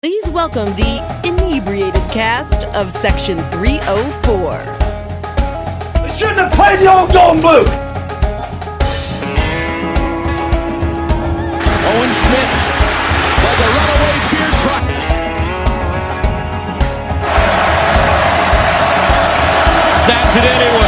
Please welcome the inebriated cast of Section 304. They shouldn't have played the old Golden Boot. Owen Schmidt, like a runaway beer truck. Snaps it anyway.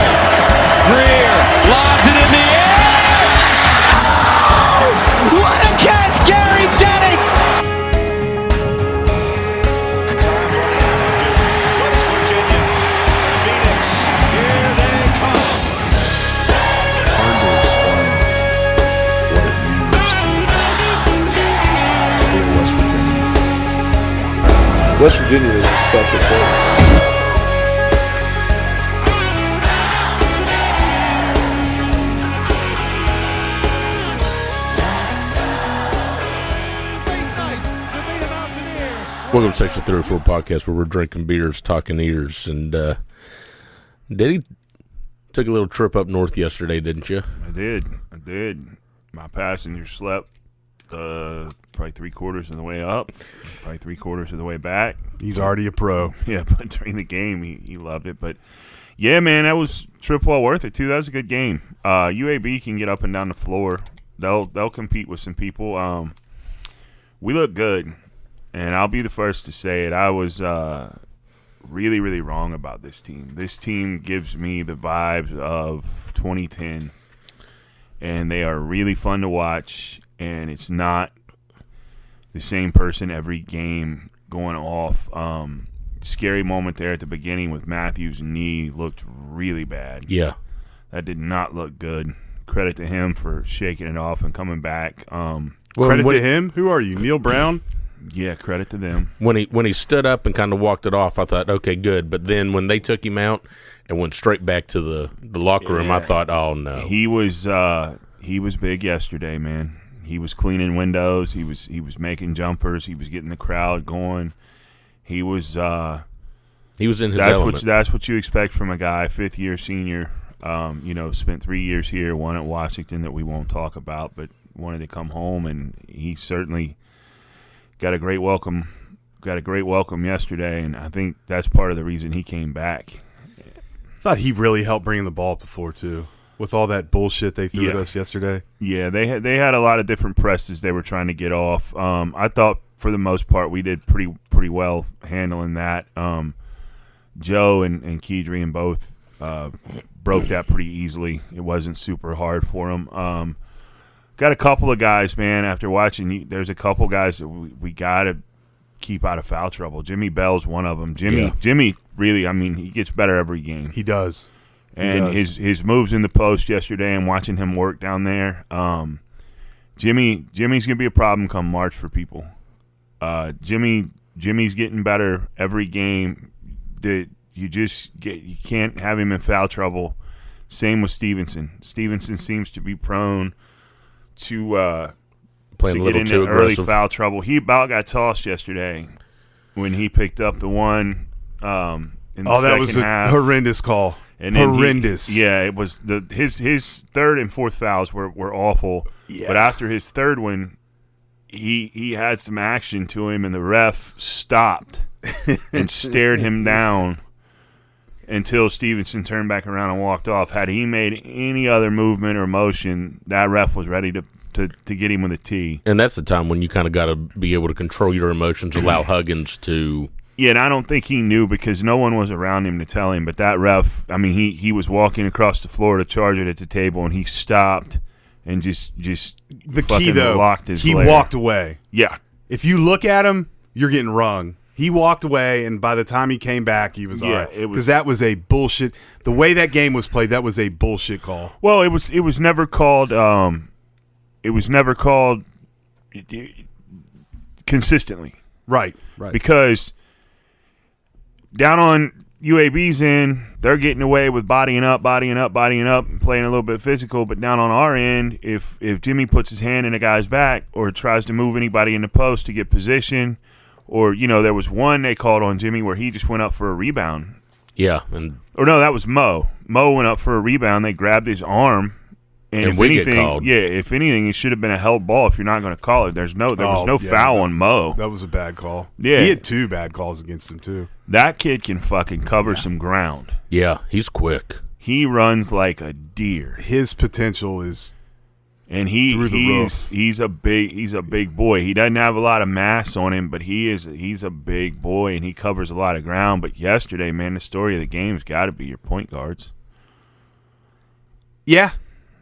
West Virginia. Is a special place. Late night to be a Mountaineer. Welcome to Section 304 podcast where we're drinking beers, talking ears, and uh, Diddy took a little trip up north yesterday, didn't you? I did. I did. My passenger slept uh, probably three quarters of the way up, probably three quarters of the way back. He's already a pro. Yeah, but during the game, he, he loved it. But yeah, man, that was trip well worth it too. That was a good game. Uh, UAB can get up and down the floor. They'll they'll compete with some people. Um, we look good, and I'll be the first to say it. I was uh, really really wrong about this team. This team gives me the vibes of 2010, and they are really fun to watch. And it's not the same person every game going off. Um, scary moment there at the beginning with Matthews' knee looked really bad. Yeah. That did not look good. Credit to him for shaking it off and coming back. Um, Credit when, to him. Who are you, Neal Brown? yeah, credit to them. when he when he stood up and kind of walked it off, I thought, okay, good. But then when they took him out and went straight back to the, the locker room, I thought, oh no. He was uh, he was big yesterday, man. He was cleaning windows. He was he was making jumpers. He was getting the crowd going. He was uh, He was in his that's element. what that's what you expect from a guy, fifth year senior. Um, you know, spent three years here, one at Washington that we won't talk about, but wanted to come home, and he certainly got a great welcome. Got a great welcome yesterday, and I think that's part of the reason he came back. Thought he really helped bring the ball up the floor too, with all that bullshit they threw at us yesterday. Yeah, they had they had a lot of different presses they were trying to get off. Um, I thought for the most part we did pretty pretty well handling that. Um, Joe and and Kedrian both uh, broke that pretty easily. It wasn't super hard for them. Um, got a couple of guys, man. After watching, you- there's a couple guys that we, we got to keep out of foul trouble. Jimmy Bell's one of them. Jimmy Yeah. Jimmy really, I mean, he gets better every game He does. And his his moves in the post yesterday and watching him work down there. Um, Jimmy Jimmy's gonna be a problem come March for people. Uh, Jimmy Jimmy's getting better every game. That you just get you can't have him in foul trouble. Same with Stevenson. Stevenson seems to be prone to uh, Playing to a get into too early foul trouble. He about got tossed yesterday when he picked up the one. Um, in the Oh, that was a half. horrendous call. And then he- horrendous. yeah, it was the his his third and fourth fouls were, were awful. Yeah. But after his third one, he he had some action to him, and the ref stopped and stared him down until Stevenson turned back around and walked off. Had he made any other movement or motion, that ref was ready to to, to get him with a T. and that's the time when you kind of got to be able to control your emotions, allow Huggins to. Yeah, and I don't think he knew because no one was around him to tell him. But that ref, I mean, he he was walking across the floor to charge it at the table, and he stopped and just just The key though, locked his he lair. walked away. Yeah, If you look at him, you're getting rung. He walked away, and by the time he came back, he was Yeah, all right. it was- Because that was a bullshit. The way that game was played, that was a bullshit call. Well, it was it was never called. Um, it was never called consistently Right, right. because down on UAB's end, they're getting away with bodying up, bodying up, bodying up, and playing a little bit physical. But down on our end, if if Jimmy puts his hand in a guy's back or tries to move anybody in the post to get position, or you know, there was one they called on Jimmy where he just went up for a rebound. Yeah, and Or no, that was Mo. Mo went up for a rebound. They grabbed his arm And, And if we get anything, called. yeah, if anything, it should have been a held ball. If you're not going to call it, there's no there was Oh, no yeah, foul that- on Mo. That was a bad call. Yeah. he had two bad calls against him too. That kid can fucking cover some ground. Yeah, he's quick. He runs like a deer, His potential is and he Through the he's he's a big he's a big boy. He doesn't have a lot of mass on him, but he is he's a big boy and he covers a lot of ground. But yesterday, man, the story of the game's got to be your point guards. yeah,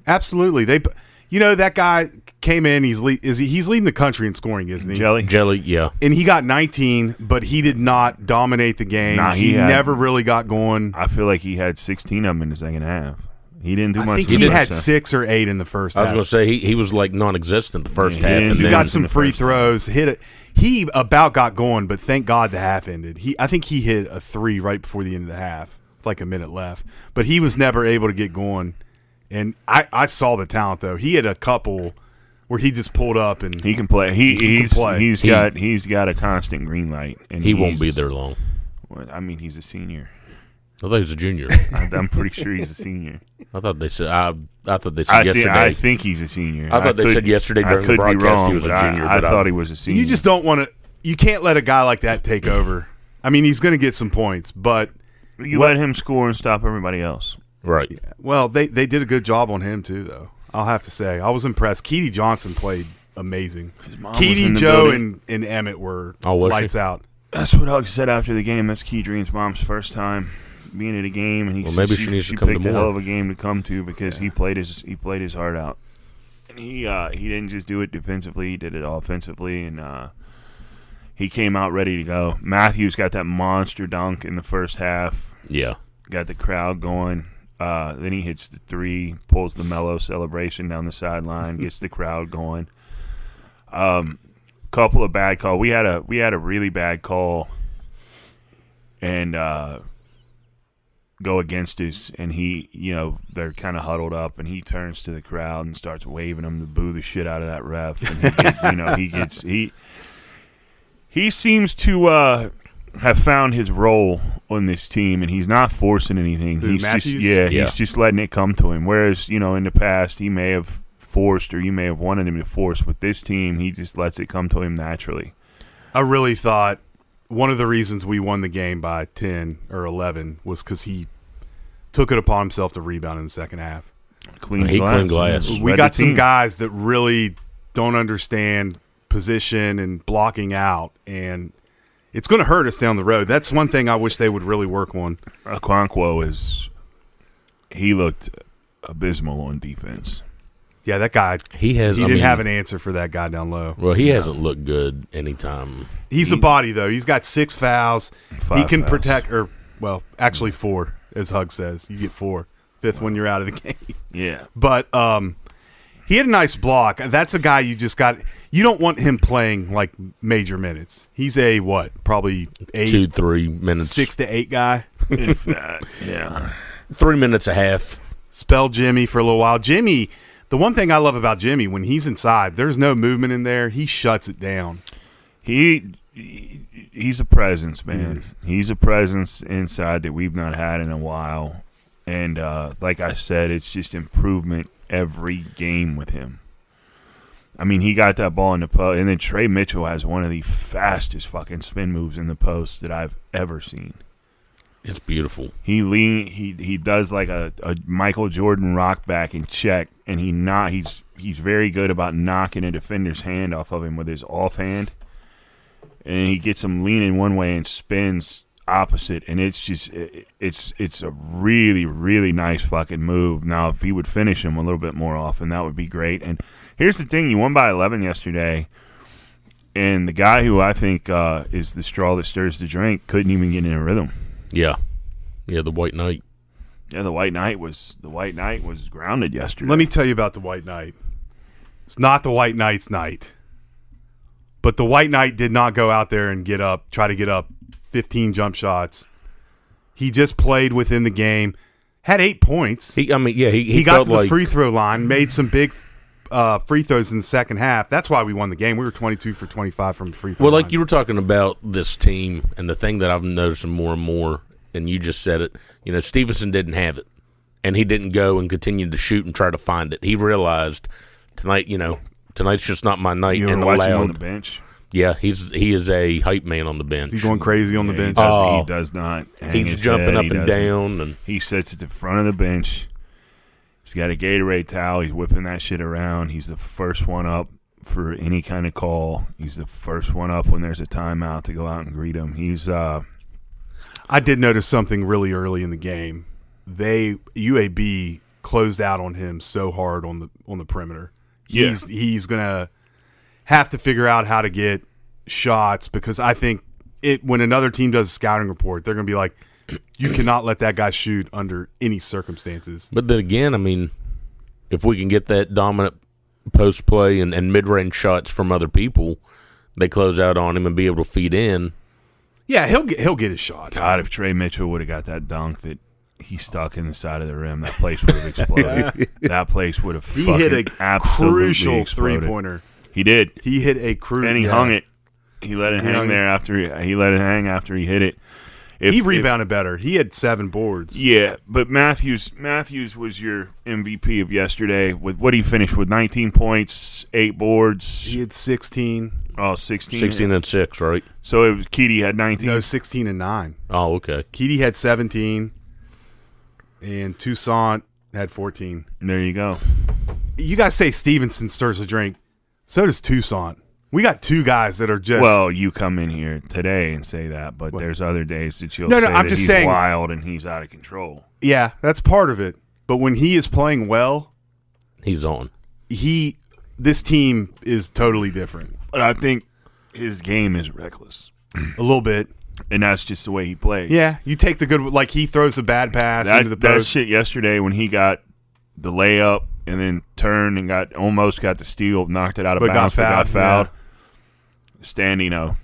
absolutely. They, you know, that guy came in. He's le- is he, he's leading the country in scoring, isn't he? Jelly, Jelly, yeah. and he got 19, but he did not dominate the game. Nah, he he had- never really got going. I feel like he had 16 of them in the second half. He didn't do I much. think he first had half. six or eight in the first I was going to say he, he was like non-existent the first Yeah, half. didn't and do he got some free first throws. Hit it. He about got going, but thank God the half ended. He, I think he hit a three right before the end of the half, like a minute left. But he was never able to get going. And I, I saw the talent though. He had a couple where he just pulled up and He can play. He, He can he's play. he's He- got he's got a constant green light, and he won't be there long. well, I mean, he's a senior. I thought he was a junior. I- I'm pretty sure he's a senior. I thought they said I, I thought they said I, thi- yesterday. I think he's a senior. I thought they could- said yesterday I during the could be broadcast wrong, he was a but I- junior, I, but I- thought he was a senior. you just don't want to. You can't let a guy like that take over. I mean, he's going to get some points, but you let him score and stop everybody else. Right. Yeah. well, they they did a good job on him too, though. I'll have to say, I was impressed. Keedy Johnson played amazing. mom Keedy, Joe, building. and, and Emmett were Oh, was she? lights out. That's what Hugg said after the game. That's Kedrian's mom's first time being at a game, and he Well, said maybe she needs to come to picked a more. hell of a game to come to because he played his he played his heart out. And he uh, he didn't just do it defensively; he did it offensively, and uh, he came out ready to go. Matthews got that monster dunk in the first half, Yeah. got the crowd going. Uh, then he hits the three, pulls the Melo celebration down the sideline, gets the crowd going. Um, couple of bad call. We had a we had a really bad call, and uh, go against us. And he, you know, they're kind of huddled up, and he turns to the crowd and starts waving them to boo the shit out of that ref. And he get, you know, he gets he he seems to uh, have found his role on this team, and he's not forcing anything. Who, he's just yeah, Yeah. he's just letting it come to him. Whereas you know, in the past, he may have forced or you may have wanted him to force. With this team, he just lets it come to him naturally. I really thought one of the reasons we won the game by 10 or 11 was because he took it upon himself to rebound in the second half. Clean He glass. cleaned glass. We got some guys that really don't understand position and blocking out, and it's going to hurt us down the road. That's one thing I wish they would really work on. Okonkwo is he looked abysmal on defense. Yeah, that guy. He has. He I didn't mean, have an answer for that guy down low. Well, he hasn't looked good anytime. He's a body though. He's got six fouls. he can fouls. protect, or well, actually four, as Hug says. You get four. Fifth when you're out of the game. Yeah, But um, he had a nice block. That's a guy you just got. You don't want him playing like major minutes. He's a what? Probably eight, Two, three minutes. six to eight guy. if that. Yeah, Three minutes a half. Spell Jimmy for a little while. Jimmy. The one thing I love about Jimmy when he's inside, there's no movement in there. He shuts it down. he. he- He's a presence, man. He. He's a presence inside that we've not had in a while, and uh, like I said, it's just improvement every game with him. I mean, he got that ball in the post, and then Tre Mitchell has one of the fastest fucking spin moves in the post that I've ever seen. It's beautiful. He lean he he does like a, a Michael Jordan rock back and check, and he not he's he's very good about knocking a defender's hand off of him with his offhand, and he gets him leaning one way and spins opposite, and it's just it, it's it's a really really nice fucking move. Now, if he would finish him a little bit more often, that would be great. And here's the thing: you won by 11 yesterday. And the guy who I think uh, is the straw that stirs the drink couldn't even get in a rhythm. Yeah. Yeah, the White Knight. Yeah, the White Knight was the White Knight was grounded yesterday. Let me tell you about the White Knight. It's not the White Knight's night. But the White Knight did not go out there and get up, try to get up 15 jump shots. He just played within the game, had eight points. He, I mean, yeah, he, he, He, got to the like free throw line, made some big uh, free throws in the second half. That's why we won the game. We were 22 for 25 from the free throw Well, line. like you were talking about this team, and the thing that I've noticed more and more, and you just said it. You know, Stevenson didn't have it, and he didn't go and continue to shoot and try to find it. He realized tonight, you know, tonight's just not my night, You and were watching him on the bench. Yeah, he's he is a hype man on the bench. He's going crazy on the Yeah, he bench. does, Oh. he does not. hang He's jumping head. up He and down, and He sits at the front of the bench. He's got a Gatorade towel. He's whipping that shit around. He's the first one up for any kind of call. He's the first one up when there's a timeout to go out and greet him. He's uh I did notice something really early in the game. They UAB closed out on him so hard on the on the perimeter. Yeah. He's he's gonna have to figure out how to get shots because I think it when another team does a scouting report, they're gonna be like, you cannot let that guy shoot under any circumstances. But then again, I mean, if we can get that dominant post play and, and mid range shots from other people, they close out on him and be able to feed in. Yeah, he'll get he'll get his shot. God. If Tre Mitchell would have got that dunk that he stuck in the side of the rim, that place would have exploded. that place would have. He hit a absolutely crucial exploded. three pointer. He did. He hit a crucial. and he hung it. He let it He hang hung there after he, he let it hang after he hit it. If- He if- rebounded better. He had seven boards. yeah, but Matthews Matthews was your MVP of yesterday. With what he finished with 19 points, eight boards, He had sixteen. oh 16. 16 and 6, right? So it was Keedy had 19. No, sixteen and nine. Oh, okay. Keedy had 17, and Toussaint had 14. there you go. You guys say Stevenson stirs a drink. So does Toussaint. We got two guys that are just. Well, you come in here today and say that, but there's other days that you'll No, no, say I'm that just he's saying- wild and he's out of control. yeah, that's part of it. But when he is playing well, He's on. he this team is totally different. But I think his game is reckless, A little bit. and that's just the way he plays. Yeah, you take the good. Like he throws a bad pass that, into the that shit yesterday when he got the layup and then turned and got almost got the steal, knocked it out of But got bounds, but got fouled, fouled. Standing, know,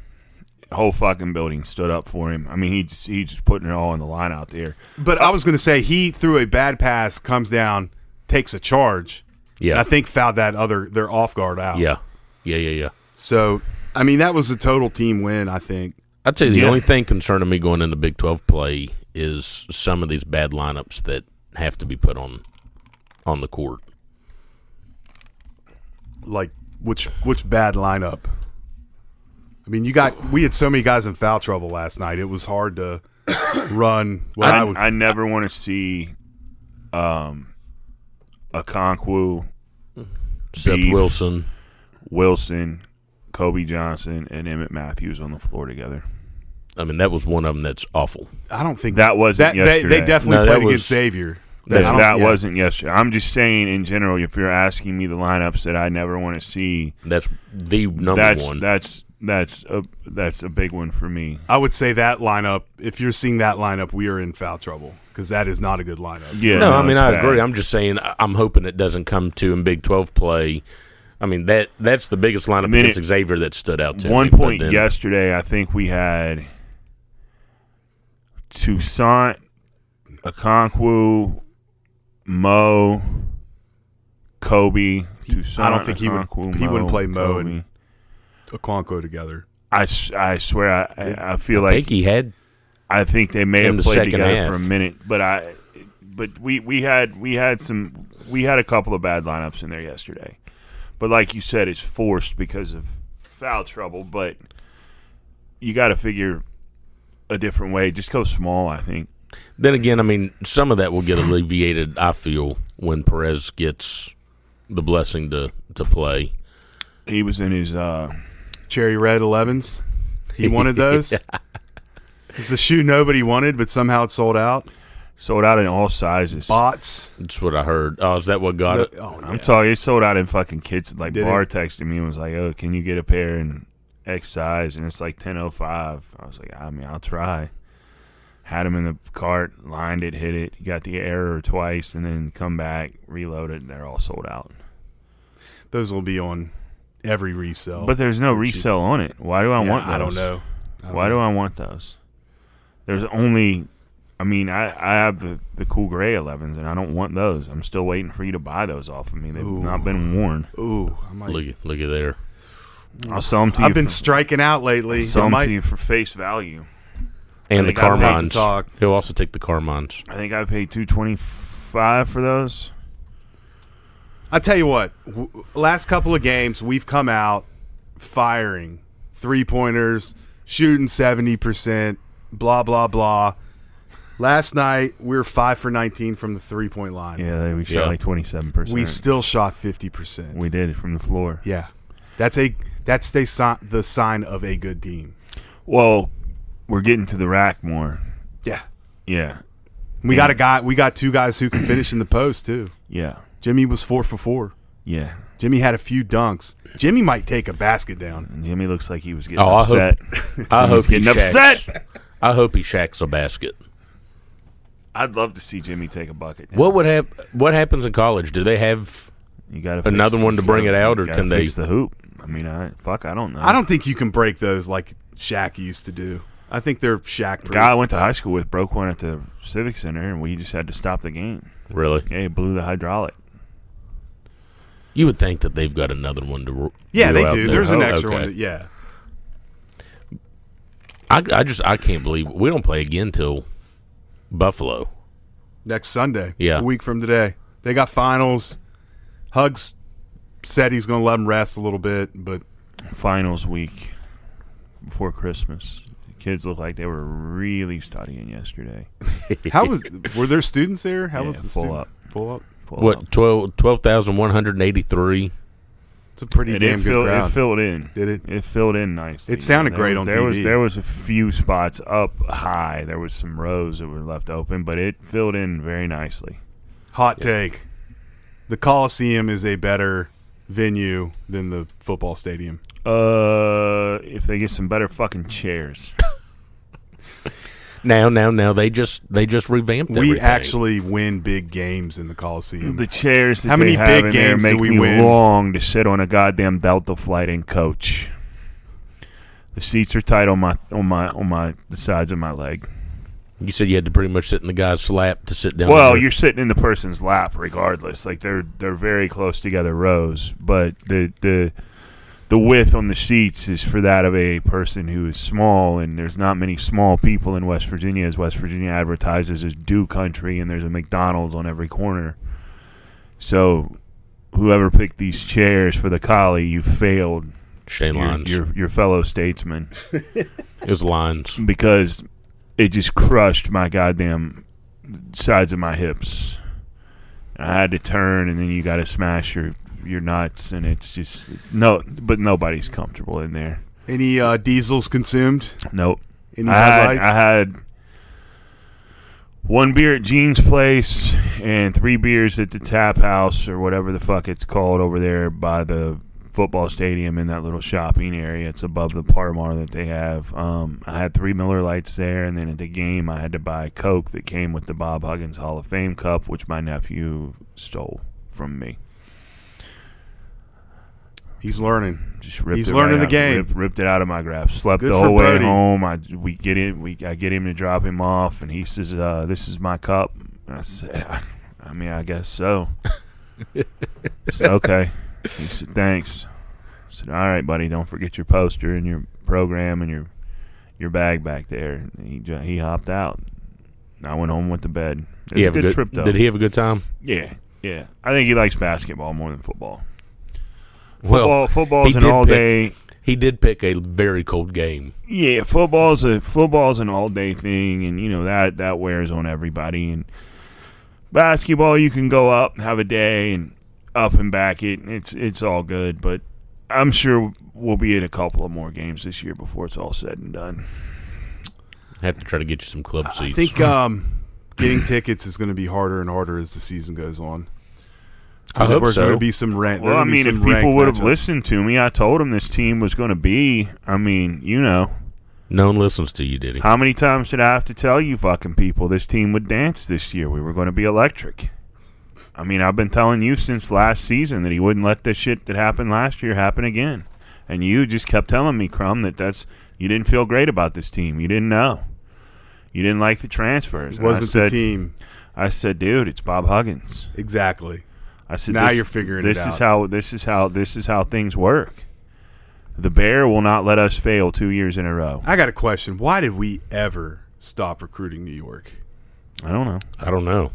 whole fucking building stood up for him. I mean, he just he just putting it all in the line out there. But I was going to say he threw a bad pass, comes down, takes a charge. Yeah. And I think fouled that other their off guard out. Yeah. Yeah, yeah, yeah. So I mean that was a total team win. I think. I'd say the Yeah. only thing concerning me going into Big 12 play is some of these bad lineups that have to be put on on the court. Like which which bad lineup. I mean, you got we had so many guys in foul trouble last night. It was hard to run. What I, I, would, I never want to see um, Okonkwo, Seth Beef. Wilson. Wilson, Kobe Johnson, and Emmett Matthews on the floor together. I mean, that was one of them that's awful. I don't think That wasn't that they, they definitely No, that played was- against Xavier. That, that yeah. wasn't yesterday. I'm just saying in general. If you're asking me the lineups that I never want to see, That's the number that's one. that's that's a that's a big one for me. I would say that lineup. If you're seeing that lineup, we are in foul trouble because that is not a good lineup. Yeah, no, I mean I bad. agree. I'm just saying I- I'm hoping it doesn't come to in Big 12 play. I mean that that's the biggest lineup mean, against it- Xavier that stood out to One me. but point then- yesterday, I think we had Toussaint, Okonkwo, Mo, Kobe. Toussaint, I don't think he would- Okonkwo, he wouldn't play Mo Kobe. and- Okonkwo together. I, I swear I, I, I feel I like think he had I think they may have the played second together half. for a minute, but I, but we we had we had some we had a couple of bad lineups in there yesterday, but like you said, it's forced because of foul trouble. But you got to figure a different way. Just go small. I think. Then again, I mean, some of that will get alleviated. I feel when Perez gets the blessing to to play. He was in his uh, Cherry red 11s. He wanted those. It's a shoe nobody wanted, but somehow it sold out. sold out in all sizes. Bots. That's what I heard. Oh, is that what got it? Oh no. I'm telling you, it sold out in fucking kids. Like Did Bar it? texted me and was like, "Oh, can you get a pair in X size?" And it's like 10:05. I was like, "I mean, I'll try." Had them in the cart, lined it, hit it, got the error twice, and then come back, reload it, and they're all sold out. Those will be on every resale. But there's no Cheap. resale on it. Why do I Yeah, want those? I don't know. I don't Why know. do I want those? There's only, I mean, I, I have the, the cool gray 11s, and I don't want those. I'm still waiting for you to buy those off of me. They've Ooh. not been worn. Ooh, I might. Look, at- look at there. I'll sell them to you. I've been for- striking out lately. sell I them might- to you for face value. And the think I paid to Carmines. talk. He'll also take the Carmines. I think I paid two twenty five for those. I tell you what, w- last couple of games we've come out firing three pointers, shooting seventy percent, blah blah blah. Last night we were five for nineteen from the three point line. Yeah, we shot Yeah. like twenty seven percent. We still shot fifty percent. we did it from the floor. Yeah, that's a that's the sign the sign of a good team. Well, we're getting to the rack more. Yeah, Yeah, we got a guy. We got two guys who can finish in the post too. yeah, Jimmy was four for four. yeah. Jimmy had a few dunks. Jimmy might take a basket down. And Jimmy looks like he was getting Oh, I upset. hope. I hope Jimmy's he getting shacks. upset. I hope he shacks a basket. I'd love to see Jimmy take a bucket. now. What would hap- What happens in college? Do they have? You got another one to bring it out, or can they- fix the hoop? I mean, I fuck, I don't know. I don't think you can break those like Shaq used to do. I think they're Shaq. The guy I went to high school with broke one at the Civic Center, and we just had to stop the game. Really? Yeah, he blew the hydraulic. You would think that they've got another one to. ro- Yeah, they out do. there. There's an Oh, extra okay. one. That, yeah. I, I just I can't believe we don't play again till Buffalo. Next Sunday. Yeah. A week from today. They got finals. Hugs said he's going to let them rest a little bit, but Finals week before Christmas. The kids looked like they were really studying yesterday. how was were there students there? How Yeah, was the full student- up. Full up. Full What up. 12 12,183? It's a pretty It, damn it, good filled, crowd. it filled in. Did it? It filled in nicely. It sounded There great was- on there Was, there was a few spots up high. There was some rows that were left open, but it filled in very nicely. Hot take. The Coliseum is a better venue than the football stadium. Uh, if they get some better fucking chairs. Now, now, now they just they just revamped. We everything. actually win big games in the Coliseum. The chairs that How many have big in there games do we me win? long to sit on a goddamn Delta flight and coach. The seats are tight on my on my on my the sides of my leg. You said you had to pretty much sit in the guy's lap to sit down. Well, you're sitting in the person's lap regardless. Like they're they're very close together rows, but the the the width on the seats is for that of a person who is small, and there's not many small people in West Virginia, as West Virginia advertises as "do country," and there's a McDonald's on every corner. So, whoever picked these chairs for the collie, you failed Shane your, Lyons. your your fellow statesman it was Lyons. because it just crushed my goddamn sides of my hips. I had to turn, and then you got to smash your your nuts, and it's just no. But nobody's comfortable in there. Any uh, diesels consumed? Nope. Any I had. I had one beer at Gene's place and three beers at the Tap House or whatever the fuck it's called over there by the football stadium in that little shopping area. It's above the Parmar that they have. Um, I had three Miller Lites there, and then at the game I had to buy Coke that came with the Bob Huggins Hall of Fame cup, which my nephew stole from me. He's learning. Just ripped He's it learning right the out- game. Ripped, ripped it out of my grasp. Slept Good the whole way Brody. home. I we get in. We I get him to drop him off, and he says, uh, "This is my cup." I said, "I, I mean, I guess so." I said, "Okay." He said, "Thanks." I said, "All right, buddy. Don't forget your poster and your program and your your bag back there." And he he hopped out. I went home, went to bed. It was a have good, trip though. Did he have a good time? Yeah, yeah. I think he likes basketball more than football. Well, Football, football's he an did all pick- day. He did pick a very cold game. Yeah, football's a football's an all day thing, and you know that that wears on everybody. And basketball, you can go up, have a day, and up and back it. and It's it's all good, but I'm sure we'll be in a couple of more games this year before it's all said and done. I have to try to get you some club seats. I think um, getting tickets is going to be harder and harder as the season goes on. I hope There's so. going to be some rent. Well, I mean, if people would have listened to me, I told them this team was going to be. I mean, you know, no one listens to you, did he? how many times did I have to tell you, fucking people, this team would dance this year? We were going to be electric. I mean, I've been telling you since last season that he wouldn't let the shit that happened last year happen again, and you just kept telling me, Crumb, that that's you didn't feel great about this team. You didn't know. You didn't like the transfers. It wasn't said, the team I said, dude, it's Bob Huggins. exactly. I said, Now this- you're figuring this is out. how this is how this is how things work. The bear will not let us fail two years in a row. I got a question. Why did we ever stop recruiting New York? I don't know. I don't know.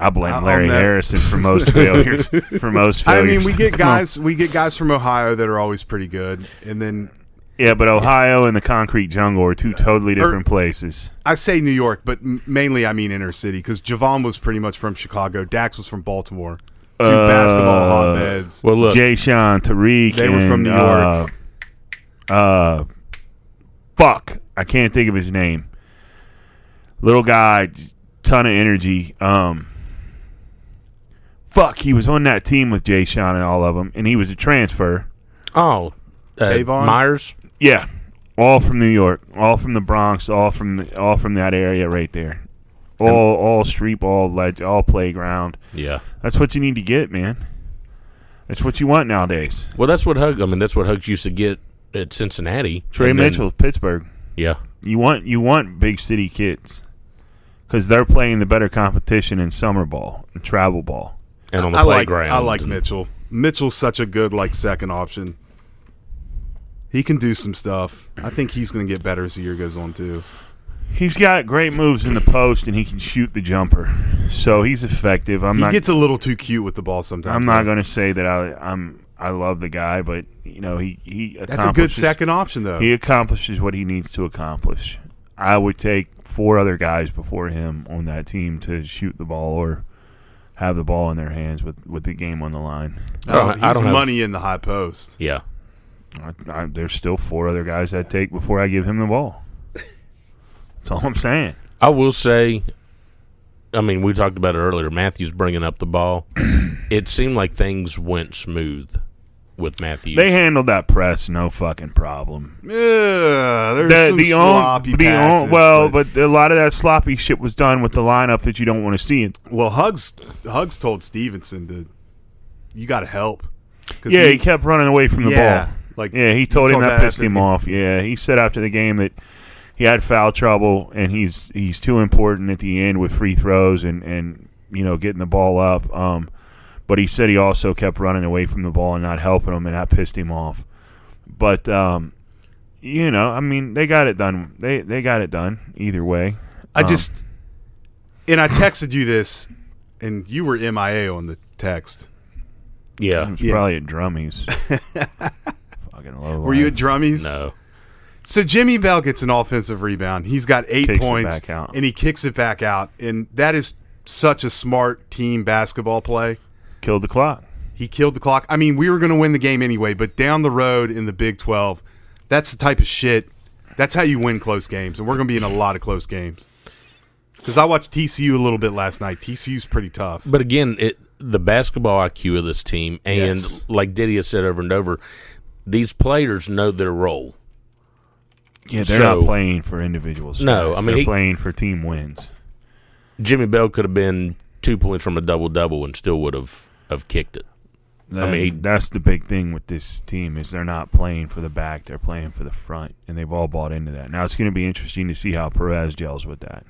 I blame On Larry Harrison for most failures. For most I mean, we get Come on. guys we get guys from Ohio that are always pretty good, and then Yeah, but Ohio and the concrete jungle are two totally different places. I say New York, but m- mainly I mean inner city because Jevon was pretty much from Chicago. Dax was from Baltimore. Two Uh, basketball hotbeds. Well, look, Jay Sean, Tarik. They were from New York. Uh, uh, fuck, I can't think of his name. Little guy, ton of energy. Um, fuck, he was on that team with Jaysean and all of them, and he was a transfer. oh, uh, Avon? Myers. Yeah, all from New York, all from the Bronx, all from the, all from that area right there. All all street ball, ledge, all playground. Yeah. That's what you need to get, man. That's what you want nowadays. Well, that's what Hug. I mean, that's what Hugs used to get at Cincinnati. Tre And then- Mitchell, Pittsburgh. Yeah. You want you want big city kids because they're playing the better competition in summer ball and travel ball. And on the I like playground. I like and- Mitchell. Mitchell's such a good like second option. He can do some stuff. I think he's going to get better as the year goes on too. He's got great moves in the post and he can shoot the jumper, so he's effective. I'm he not. gets a little too cute with the ball sometimes. I'm not going to say that I I'm I love the guy, but you know he he That's a good second option though. He accomplishes what he needs to accomplish. I would take four other guys before him on that team to shoot the ball or have the ball in their hands with, with the game on the line. I don't, oh, I don't- he's I don't have- money in the high post. Yeah. I, I, there's still four other guys I'd take before I give him the ball. That's all I'm saying. I will say, I mean, we talked about it earlier. Matthews bringing up the ball. it seemed like things went smooth with Matthews. They handled that press no fucking problem. Yeah, there's The, some the own, sloppy the own, passes, well, but, a lot of that sloppy shit was done with the lineup that you don't want to see. It. well, Hugs Hugs told Stevenson to you got to help. 'Cause Yeah, he, kept running away from the Yeah, ball. Like, yeah, he he told him told that that pissed him the- off. Yeah, he said after the game that he had foul trouble and he's he's too important at the end with free throws and and you know getting the ball up. Um, but he said he also kept running away from the ball and not helping him, and that pissed him off. But um, you know, I mean, they got it done. They they got it done either way. I Um, just and I texted you this, and you were MIA on the text. yeah. it was yeah. probably at Drummies. Fucking low. Were you at life. Drummies? No. So Jimmy Bell gets an offensive rebound. He's got eight Kicks it points, back out. and he kicks it back out, and that is such a smart team basketball play. killed the clock? He killed the clock. I mean, we were going to win the game anyway, but down the road in the Big 12, that's the type of shit. That's how you win close games, and we're going to be in a lot of close games. Because I watched TCU a little bit last night. TCU's pretty tough. But again, it the basketball IQ of this team, and Yes. like Diddy has said over and over, these players know their role. Yeah, they're So- not playing for individual stats. No, I mean, they're he- playing for team wins. Jimmy Bell could have been two points from a double double and still would have have kicked it. I mean, that's the big thing with this team is they're not playing for the back; they're playing for the front, and they've all bought into that. Now it's going to be interesting to see how Perez gels with that.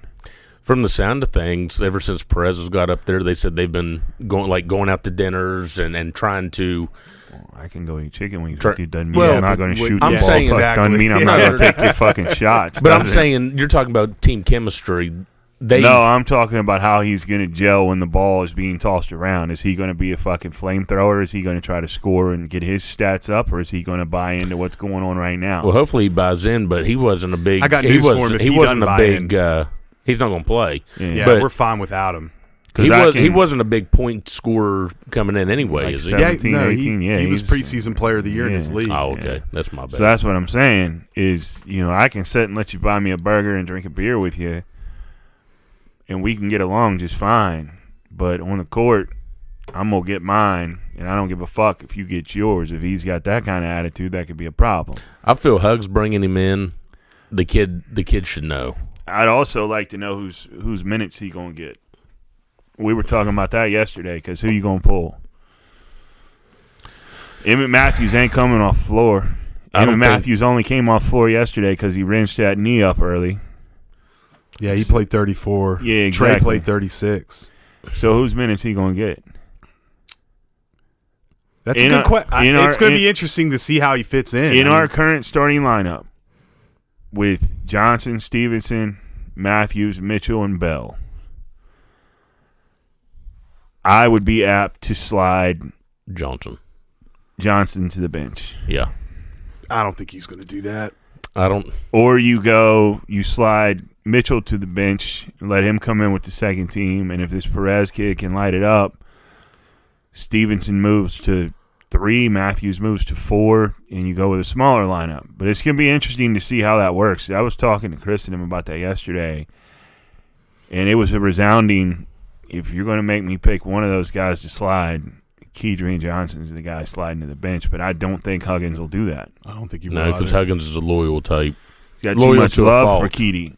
From the sound of things, ever since Perez has got up there, they said they've been going like going out to dinners and, and trying to. I can go eat chicken wings Try- with you. Doesn't mean Well, I'm not going to shoot I'm the ball. saying- Fuck, Doesn't mean I'm not going to take your fucking shots. But I'm it? saying you're talking about team chemistry. They No, I'm talking about how he's going to gel when the ball is being tossed around. Is he going to be a fucking flamethrower? Is he going to try to score and get his stats up, or is he going to buy into what's going on right now? well, hopefully he buys in, but he wasn't a big. I got he news for wasn't, him if he, he wasn't a big. in. Uh, he's not going to play. Yeah, but we're fine without him. He 'Cause I was. He wasn't a big point scorer coming in anyway. Like is he? seven. Yeah, no, 18, he, yeah, he was preseason player of the year in his league. Oh, okay, Yeah. that's my bad. So that's what I'm saying is, you know, I can sit and let you buy me a burger and drink a beer with you, and we can get along just fine. But on the court, I'm gonna get mine, and I don't give a fuck if you get yours. If he's got that kind of attitude, that could be a problem. I feel Hugs bringing him in. The kid, the kid should know. I'd also like to know whose whose minutes he gonna get. We were talking about that yesterday because who you gonna pull? Emmett Matthews ain't coming off floor. I don't Emmett think- Matthews only came off floor yesterday because he wrenched that knee up early. Yeah, he played 34. Yeah, Tre played 36. So whose minutes he gonna get? That's In a good question. It's going to be interesting to see how he fits in. In I our current starting lineup, with Johnson, Stevenson, Matthews, Mitchell, and Bell, I would be apt to slide Johnson. Johnson to the bench. Yeah. I don't think he's going to do that. I don't. Or you go, you slide Mitchell to the bench and let him come in with the second team. And if this Perez kid can light it up, Stevenson moves to three, Matthews moves to four, and you go with a smaller lineup. But it's going to be interesting to see how that works. I was talking to Chris and him about that yesterday, and it was a resounding if you're going to make me pick one of those guys to slide, Kedrian is the guy sliding to the bench, but I don't think Huggins will do that. I don't think he No, will. because either. Huggins is a loyal type. He's got too much to love for Keedy.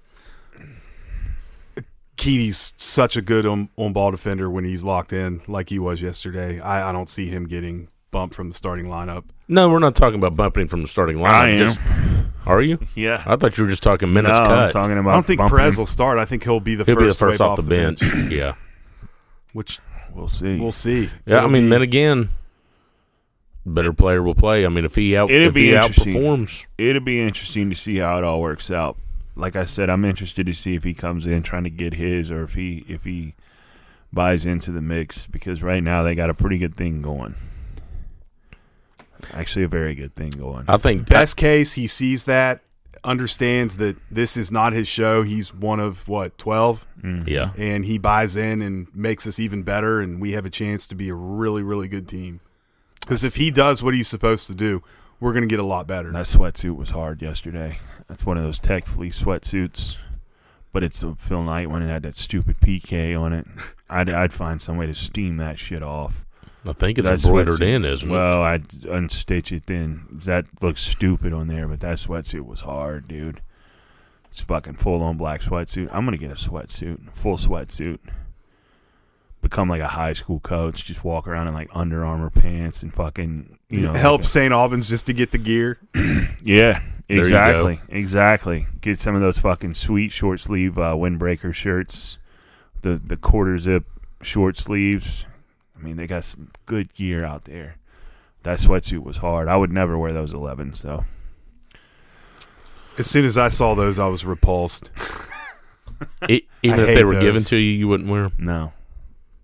Keaty's such a good on, on ball defender when he's locked in, like he was yesterday. I, I don't see him getting bumped from the starting lineup. No, we're not talking about bumping from the starting lineup. I am. Just, are you? Yeah. I thought you were just talking minutes no, I'm talking about I don't think bumping Perez will start. I think he'll be the He'll first be the first wave off the bench. yeah. Which We'll see. we'll see. Yeah, I It'll mean, be- then again, better player will play. I mean, if he out, It'd if be he outperforms, It'll be interesting to see how it all works out. Like I said, I'm interested to see if he comes in trying to get his, or if he if he buys into the mix. Because right now they got a pretty good thing going. Actually, a very good thing going. I think best case he sees that, understands that this is not his show. He's one of what twelve, mm-hmm. yeah, and he buys in and makes us even better, and we have a chance to be a really really good team. Because if he does what he's supposed to do, we're going to get a lot better. That sweatsuit was hard yesterday. That's one of those tech fleece sweatsuits, but it's a Phil Knight one. It had that stupid PK on it. I'd, I'd find some way to steam that shit off. I think it's That embroidered sweatsuit- in, isn't it? Well, I'd unstitch it then. That looks stupid on there, but that sweatsuit was hard, dude. It's fucking full on black sweatsuit. I'm gonna get a sweatsuit, full sweatsuit. Become like a high school coach. Just walk around in like Under Armour pants and fucking you know Help like St. Albans just to get the gear. yeah, exactly, exactly. Get some of those fucking sweet short sleeve uh, windbreaker shirts, the the quarter zip short sleeves. I mean, they got some good gear out there. That sweatsuit was hard. I would never wear those 11s though. As soon as I saw those, I was repulsed. E- even I if they hate were given to you, you wouldn't wear them. No,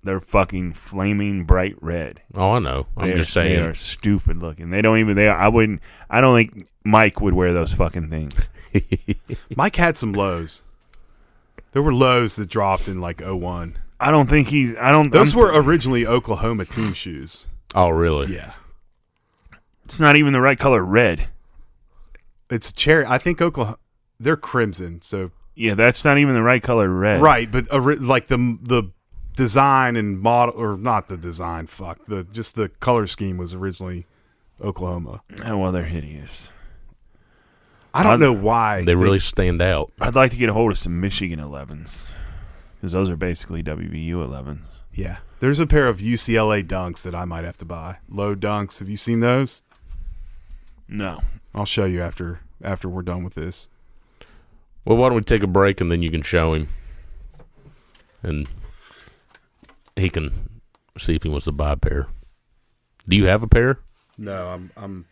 they're fucking flaming bright red. Oh, I know. I'm They're- just saying. they are stupid looking. They don't even. They. I wouldn't. I don't think Mike would wear those fucking things. Mike had some lows. There were lows that dropped in like 01. I don't think he. I don't. Those I'm- were originally Oklahoma team shoes. oh, really? Yeah. It's not even the right color red. It's cherry. I think Oklahoma. They're crimson. So Yeah, that's not even the right color red. right, but ori- like the the design and model, or not the design. Fuck the just the color scheme was originally Oklahoma. Oh, well, they're hideous. I don't I'd- know why They really stand out. I'd like to get a hold of some Michigan 11s because those are basically WVU 11s. Yeah, there's a pair of UCLA dunks that I might have to buy. Low dunks. Have you seen those? No, I'll show you after after we're done with this. Well, why don't we take a break and then you can show him, and he can see if he wants to buy a pair. Do you have a pair? No, I'm I'm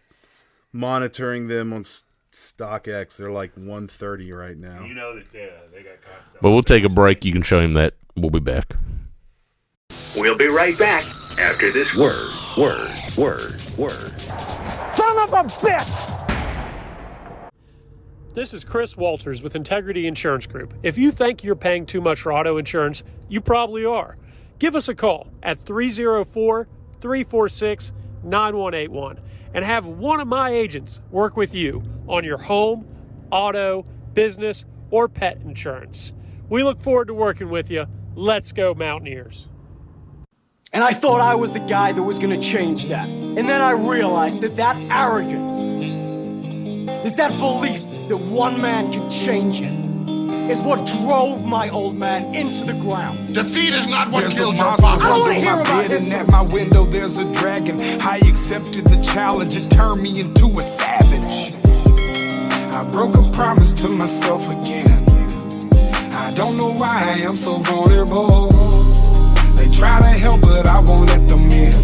monitoring them on S- StockX. They're like 130 right now. You know that they, they got concept. But we'll take a break. You can show him that. We'll be back. We'll be right back after this word, word, word, word. Son of a bitch! This is Chris Walters with Integrity Insurance Group. If you think you're paying too much for auto insurance, you probably are. Give us a call at 304 346 9181 and have one of my agents work with you on your home, auto, business, or pet insurance. We look forward to working with you. Let's go, Mountaineers. And I thought I was the guy that was gonna change that. And then I realized that that arrogance, that that belief that one man can change it, is what drove my old man into the ground. Defeat is not what There's killed a your father. I don't wanna hear about bed this. and at my window there's a dragon. I accepted the challenge, it turned me into a savage. I broke a promise to myself again. I don't know why I am so vulnerable. They try to help, but I won't let them in.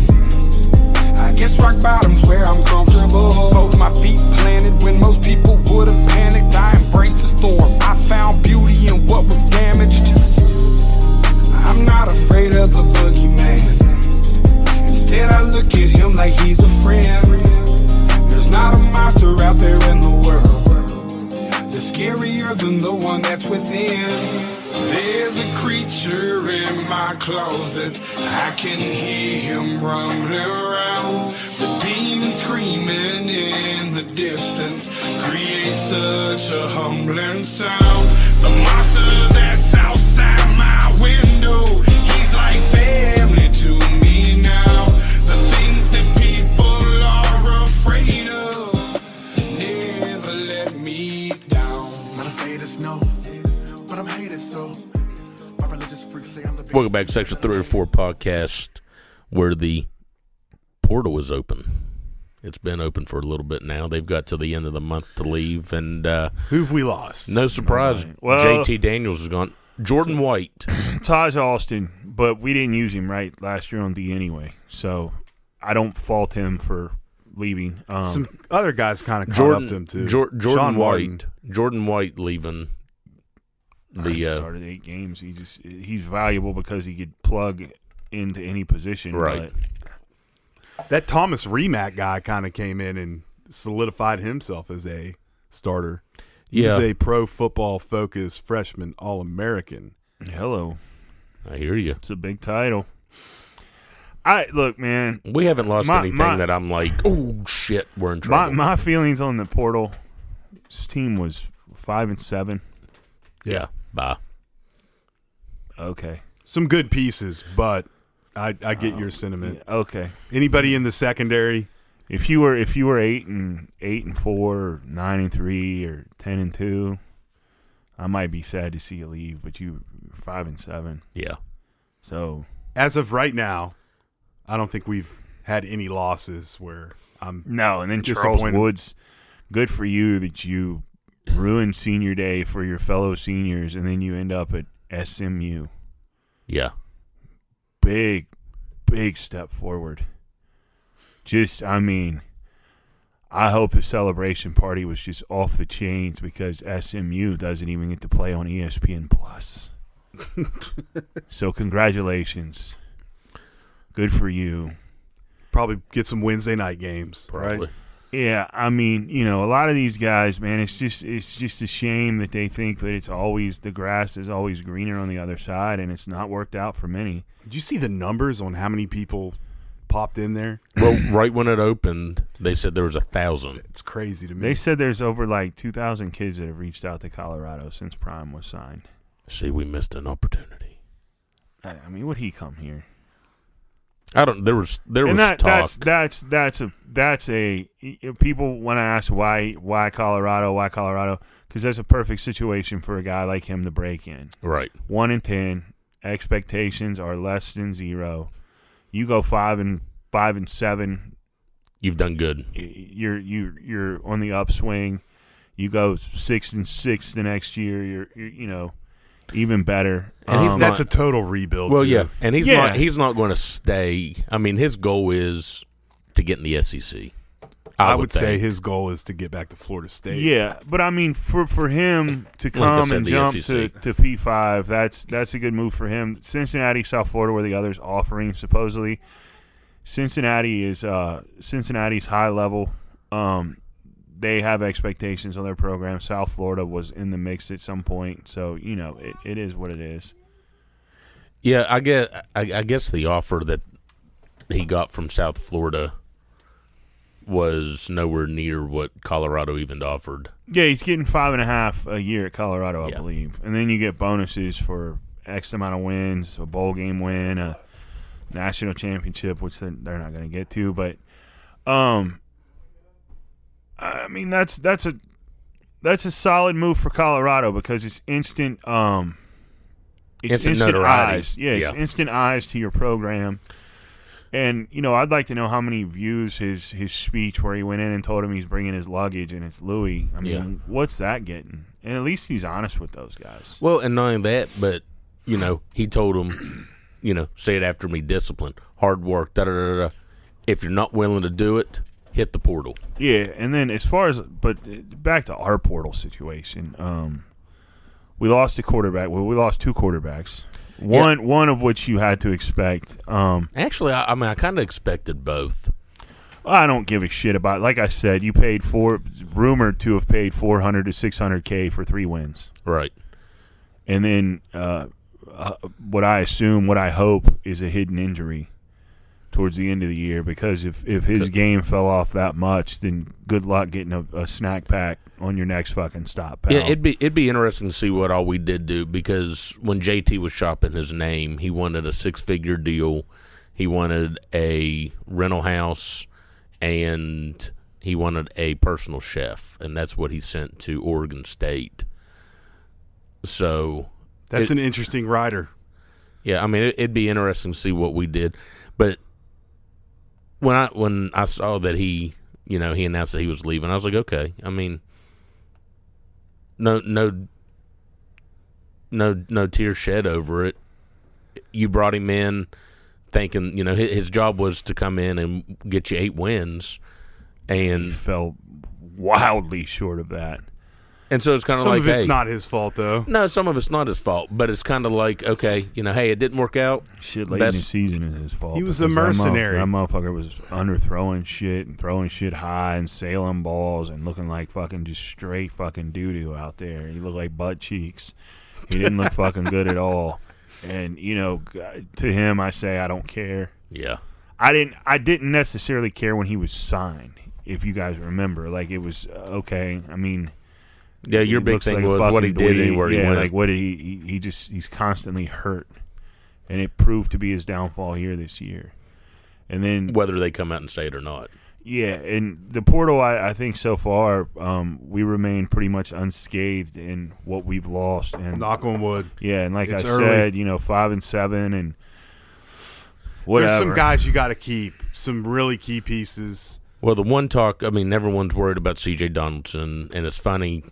Guess rock bottom's where I'm comfortable. Both my feet planted when most people would've panicked. I embraced the storm. I found beauty in what was damaged. I'm not afraid of the boogeyman. Instead, I look at him like he's a friend. There's not a monster out there in the world. They're scarier than the one that's within. There's a creature in my closet. I can hear him rumbling around. The demon screaming in the distance creates such a humbling sound. The monster Welcome back to Section 304 podcast, where the portal is open. It's been open for a little bit now. They've got to the end of the month to leave, and uh, Who've we lost? no surprise, Well- JT Daniels is gone. Jordan White, Taj Austin, but we didn't use him right last year on D anyway, so I don't fault him for leaving. Um, Some other guys kind of caught Jordan, up to him too. Jor- Jordan Sean White, Martin. Jordan White leaving he the uh, started eight games. He just he's valuable because he could plug into any position. Right. That Thomas Rimac guy kind of came in and solidified himself as a starter. He was Yeah. a pro football focused freshman All American. Hello, I hear you. it's a big title. I look, man. We haven't lost My- anything my- that I'm like, oh shit, we're in My trouble. my feelings on the portal. This team was five and seven. yeah, bye. Okay. Some good pieces, but I, I get Oh, your um, sentiment. Okay. Anybody in the secondary? If you were if you were eight and eight and four, or nine and three, or ten and two, I might be sad to see you leave. But you five and seven, Yeah, so As of right now, I don't think we've had any losses where I'm no. And then Charles Woods, good for you that you ruined senior day for your fellow seniors, and then you end up at SMU. yeah. Big, big step forward. Just, I mean, I hope the celebration party was just off the chains because SMU doesn't even get to play on ESPN Plus. so congratulations. Good for you. probably get some Wednesday night games, Probably. right? Yeah, I mean, you know, a lot of these guys, man, it's just it's just a shame that they think that it's always the grass is always greener on the other side and it's not worked out for many. Did you see the numbers on how many people popped in there? Well, right when it opened, they said there was a thousand. It's crazy to me. They said there's over like 2,000 kids that have reached out to Colorado since Prime was signed. See, we missed an opportunity. I, I mean, would he come here? I don't. There was there was that, talk. that's that's that's a that's a people want to ask why why Colorado why Colorado because that's a perfect situation for a guy like him to break in. right. One in ten expectations are less than zero. You go five and five and seven. You've done good. You're you you're on the upswing. You go six and six the next year. You're, you're you know even better. And he's Um, That's a total rebuild. Well, too. yeah, and he's Yeah. not. He's not going to stay. I mean, his goal is to get in the SEC. I, would, say his goal is to get back to Florida State. Yeah, but I mean, for for him to Like come said, and the jump to, to P five, that's that's a good move for him. Cincinnati, South Florida, were the others offering supposedly. Cincinnati is uh, Cincinnati's high level. Um, they have expectations on their program. South Florida was in the mix at some point, so you know it, it is what it is. Yeah, I get. I, I guess the offer that he got from South Florida was nowhere near what Colorado even offered. Yeah, he's getting five and a half a year at Colorado, I Yeah. believe, and then you get bonuses for X amount of wins, a bowl game win, a national championship, which they're, they're not going to get to. But, um, I mean that's that's a that's a solid move for Colorado because it's instant. Um, it's Instant instant, eyes. Yeah, it's Yeah. instant eyes to your program. And you know, I'd like to know how many views his his speech where he went in and told him he's bringing his luggage and it's Louis. I mean, Yeah. what's that getting? And at least he's honest with those guys. Well, and not only that, but you know, he told him, you know, say it after me, discipline, hard work, da da da da. If you're not willing to do it, hit the portal. Yeah, and then as far as but back to our portal situation, um, we lost a quarterback. Well, we lost two quarterbacks. One one of which you had to expect. Um, Actually, I, I mean, I kind of expected both. I don't give a shit about. Like I said, you paid four, rumored to have paid four hundred to six hundred k for three wins. Right. and then uh, uh, what I assume, what I hope, is a hidden injury towards the end of the year. Because if if his game fell off that much, then good luck getting a, a snack pack on your next fucking stop. Pal. Yeah, it'd be it'd be interesting to see what all we did do because when JT was shopping his name, he wanted a six figure deal. He wanted a rental house and he wanted a personal chef, and that's what he sent to Oregon State. So That's it- an interesting rider. Yeah, I mean, it, it'd be interesting to see what we did. But when I when I saw that he, you know, he announced that he was leaving, I was like, okay. I mean, no, no, no, no tears shed over it. You brought him in thinking, you know, his, his job was to come in and get you eight wins, and he fell wildly short of that. And so it's kind of like Some like, of it's hey, not his fault though. no, some of it's not his fault, but it's kind of like, okay, you know, hey, it didn't work out. Shit late Best- in the season is his fault. He was a because that mo- mercenary. That, motherfucker was underthrowing shit and throwing shit high and sailing balls and looking like fucking just straight fucking doo doo out there. He looked like butt cheeks. He didn't look fucking good at all. And you know, to him, I say I don't care. Yeah, I didn't. I didn't necessarily care when he was signed. If you guys remember, like it was uh, okay. I mean, yeah. Your he big thing like was what he did dweeb. anywhere he yeah, went. like what did he, he? He just he's constantly hurt, and it proved to be his downfall here this year. And then whether they come out and say it or not. yeah, and the portal, I, I think so far, um, we remain pretty much unscathed in what we've lost. And Knock on wood. yeah, and like It's I early. said, you know, five and seven, and whatever. There's some guys you got to keep. Some really key pieces. Well, the one talk, I mean, everyone's worried about C.J. Donaldson, and it's funny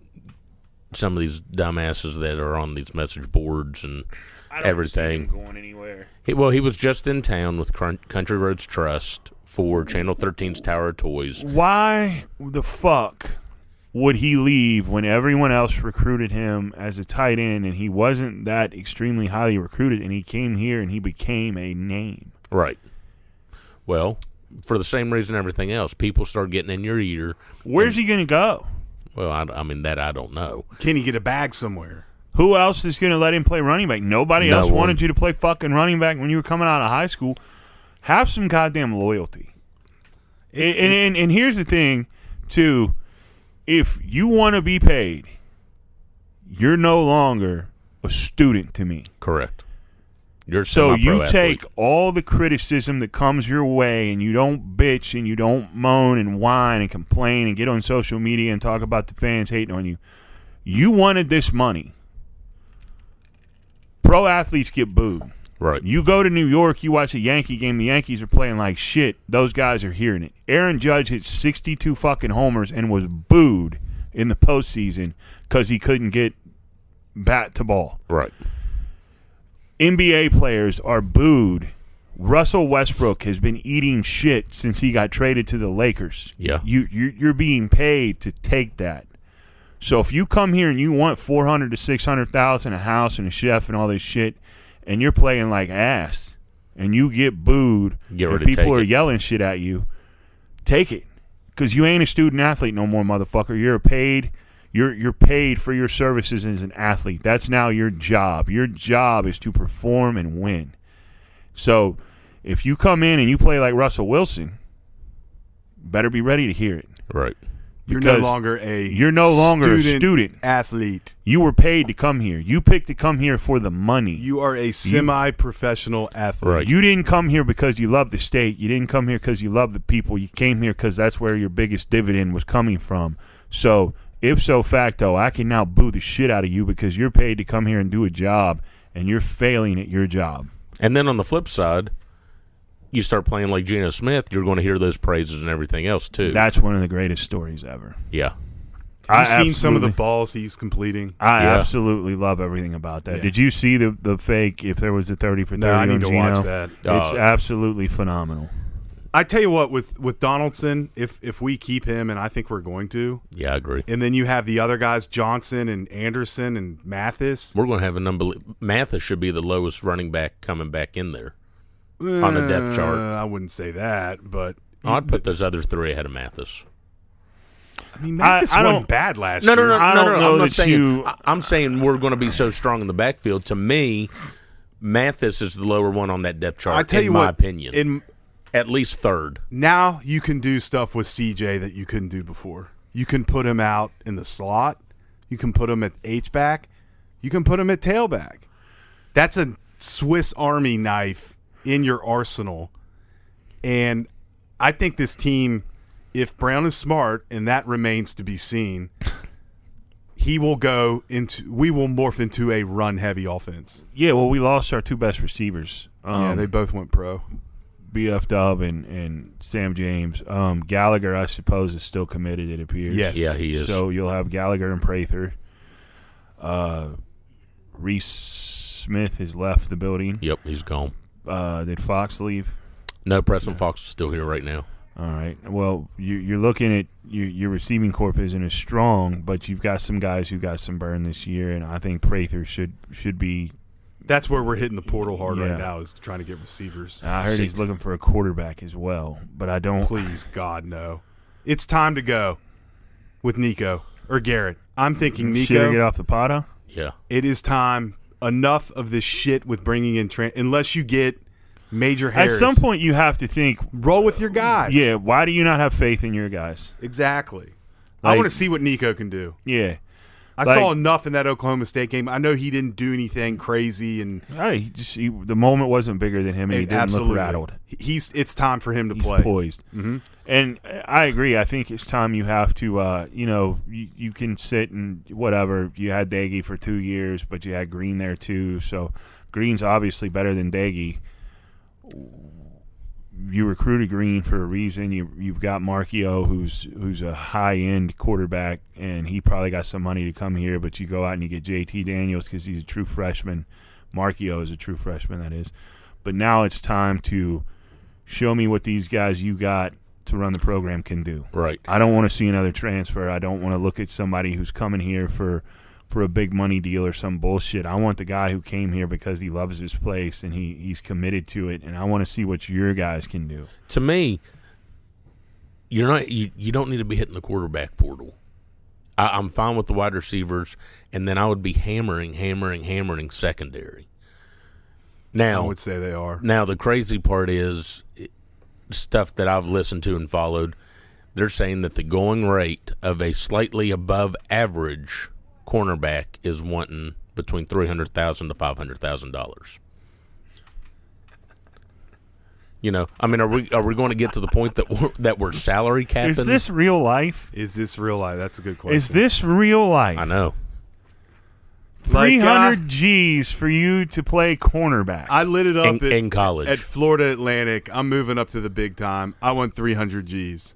some of these dumbasses that are on these message boards and I don't see everything. him going anywhere. He, well, he was just in town with Country Roads Trust for Channel 13's Tower of Toys. Why the fuck would he leave when everyone else recruited him as a tight end and he wasn't that extremely highly recruited and he came here and he became a name? Right. Well, for the same reason everything else, people start getting in your ear. Where's he going to go? Well, I, I mean, that I don't know. Can he get a bag somewhere? Who else is going to let him play running back? Nobody No else one. wanted you to play fucking running back when you were coming out of high school. Have some goddamn loyalty. And, and, and, and here's the thing, too. If you want to be paid, you're no longer a student to me. Correct. You're So you take all the criticism that comes your way and you don't bitch and you don't moan and whine and complain and get on social media and talk about the fans hating on you. You wanted this money. Pro athletes get booed. Right. You go to New York, you watch a Yankee game, the Yankees are playing like shit. Those guys are hearing it. Aaron Judge hit 62 fucking homers and was booed in the postseason because he couldn't get bat to ball. Right. NBA players are booed. Russell Westbrook has been eating shit since he got traded to the Lakers. Yeah. you you you're being paid to take that. So if you come here and you want four hundred to six hundred thousand, a house and a chef and all this shit, and you're playing like ass, and you get booed, Get and people are it. yelling shit at you, take it, because you ain't a student athlete no more, motherfucker. You're a paid. You're you're paid for your services as an athlete. That's now your job. Your job is to perform and win. So, if you come in and you play like Russell Wilson, better be ready to hear it. Right. You're no longer a you're no longer a student. athlete. You were paid to come here. You picked to come here for the money. You are a semi-professional athlete. Right. You didn't come here because you love the state. You didn't come here because you love the people. You came here because that's where your biggest dividend was coming from. So, if so facto, I can now boo the shit out of you because you're paid to come here and do a job, and you're failing at your job. And then on the flip side, you start playing like Geno Smith, you're going to hear those praises and everything else too. That's one of the greatest stories ever. yeah. I Have you seen some of the balls he's completing? I Yeah. absolutely love everything about that. Yeah. Did you see the the fake? If there was a thirty for thirty, No, I need on to Geno? watch that. It's Oh. absolutely phenomenal. I tell you what, with with Donaldson, if if we keep him, and I think we're going to, Yeah, I agree. and then you have the other guys, Johnson and Anderson and Mathis We're going to have an unbelievable. Mathis should be the lowest running back coming back in there. on the depth chart. Uh, I wouldn't say that, but I'd put those other three ahead of Mathis. I mean, Mathis I wasn't don't- bad last No, no, year. no, I no, don't no. know I'm not saying. you- I- I'm saying we're going to be so strong in the backfield. To me, Mathis is the lower one on that depth chart. I tell in you my what, opinion, in at least third. now you can do stuff with CJ that you couldn't do before. You can put him out in the slot. You can put him at H back. You can put him at tailback. That's a Swiss Army knife in your arsenal. And I think this team, if Brown is smart, and that remains to be seen, he will go into. We will morph into a run heavy offense. Yeah, well, we lost our two best receivers. Um, yeah, they both went pro. BF Dub and, and Sam James. Um, Gallagher, I suppose, is still committed. It appears. Yes. Yeah, he is. So you'll have Gallagher and Prather. Uh, Reese Smith has left the building. Yep, he's gone. Uh, did Fox leave? No, Preston Fox is still here right now. All right. Well, you, you're looking at your, your receiving corp isn't as strong, but you've got some guys who got some burn this year, and I think Prather should should be. That's where we're hitting the portal hard Yeah. right now. Is trying to get receivers. I heard he's looking for a quarterback as well, but I don't. Please, God, no. It's time to go with Nico or Garrett. I'm thinking Should I get Nico. off the pot? huh? Yeah. It is time. Enough of this shit with bringing in Trent. unless you get major At some point, you have to think. roll with your guys. Yeah. Why do you not have faith in your guys? exactly. I want to see what Nico can do. Yeah. I Like- saw enough in that Oklahoma State game. I know he didn't do anything crazy, and Hey, he just he, the moment wasn't bigger than him, and he didn't absolutely, look rattled. he's. It's time for him to He's play. poised. Mm-hmm. And I agree. I think it's time you have to, uh, you know, you, you can sit and whatever. You had Doege for two years, but you had Greene there too. So Greene's obviously better than Doege. You recruited Greene for a reason. You you've got Marchiol, who's who's a high end quarterback, and he probably got some money to come here. But you go out and you get J.T. Daniels because he's a true freshman. Marchiol is a true freshman, that is. But now it's time to show me what these guys you got to run the program can do. Right. I don't want to see another transfer. I don't want to look at somebody who's coming here for for a big money deal or some bullshit. I want the guy who came here because he loves his place and he, he's committed to it and I want to see what your guys can do. To me, you're not. You, you don't need to be hitting the quarterback portal. I, I'm fine with the wide receivers, and then I would be hammering, hammering, hammering secondary. Now I would say they are. Now the crazy part is stuff that I've listened to and followed. They're saying that the going rate of a slightly above average cornerback is wanting between three hundred thousand to five hundred thousand dollars. You know, I mean, are we are we going to get to the point that we're, that we're salary capping? Is this real life? Is this real life? That's a good question. Is this real life? I know. Like, uh, 300 G's for you to play cornerback. I lit it up In- at, in college. at Florida Atlantic. I'm moving up to the big time. I want 300 G's.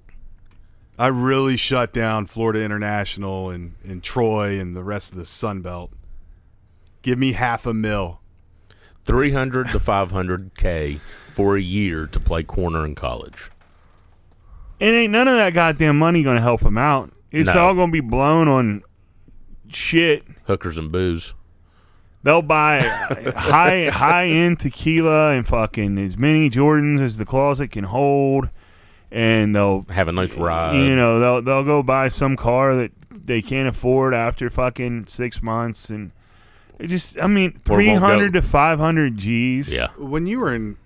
I really shut down Florida International and, and Troy and the rest of the Sun Belt. Give me half a mil. Three hundred to five hundred k for a year to play corner in college. And ain't none of that goddamn money going to help him out. It's No. all going to be blown on shit. Hookers and booze. They'll buy high high end tequila and fucking as many Jordans as the closet can hold, and they'll Have a nice ride. you know they'll they'll go buy some car that they can't afford after fucking six months, and it just I mean three hundred to five hundred G's. Yeah. When you were in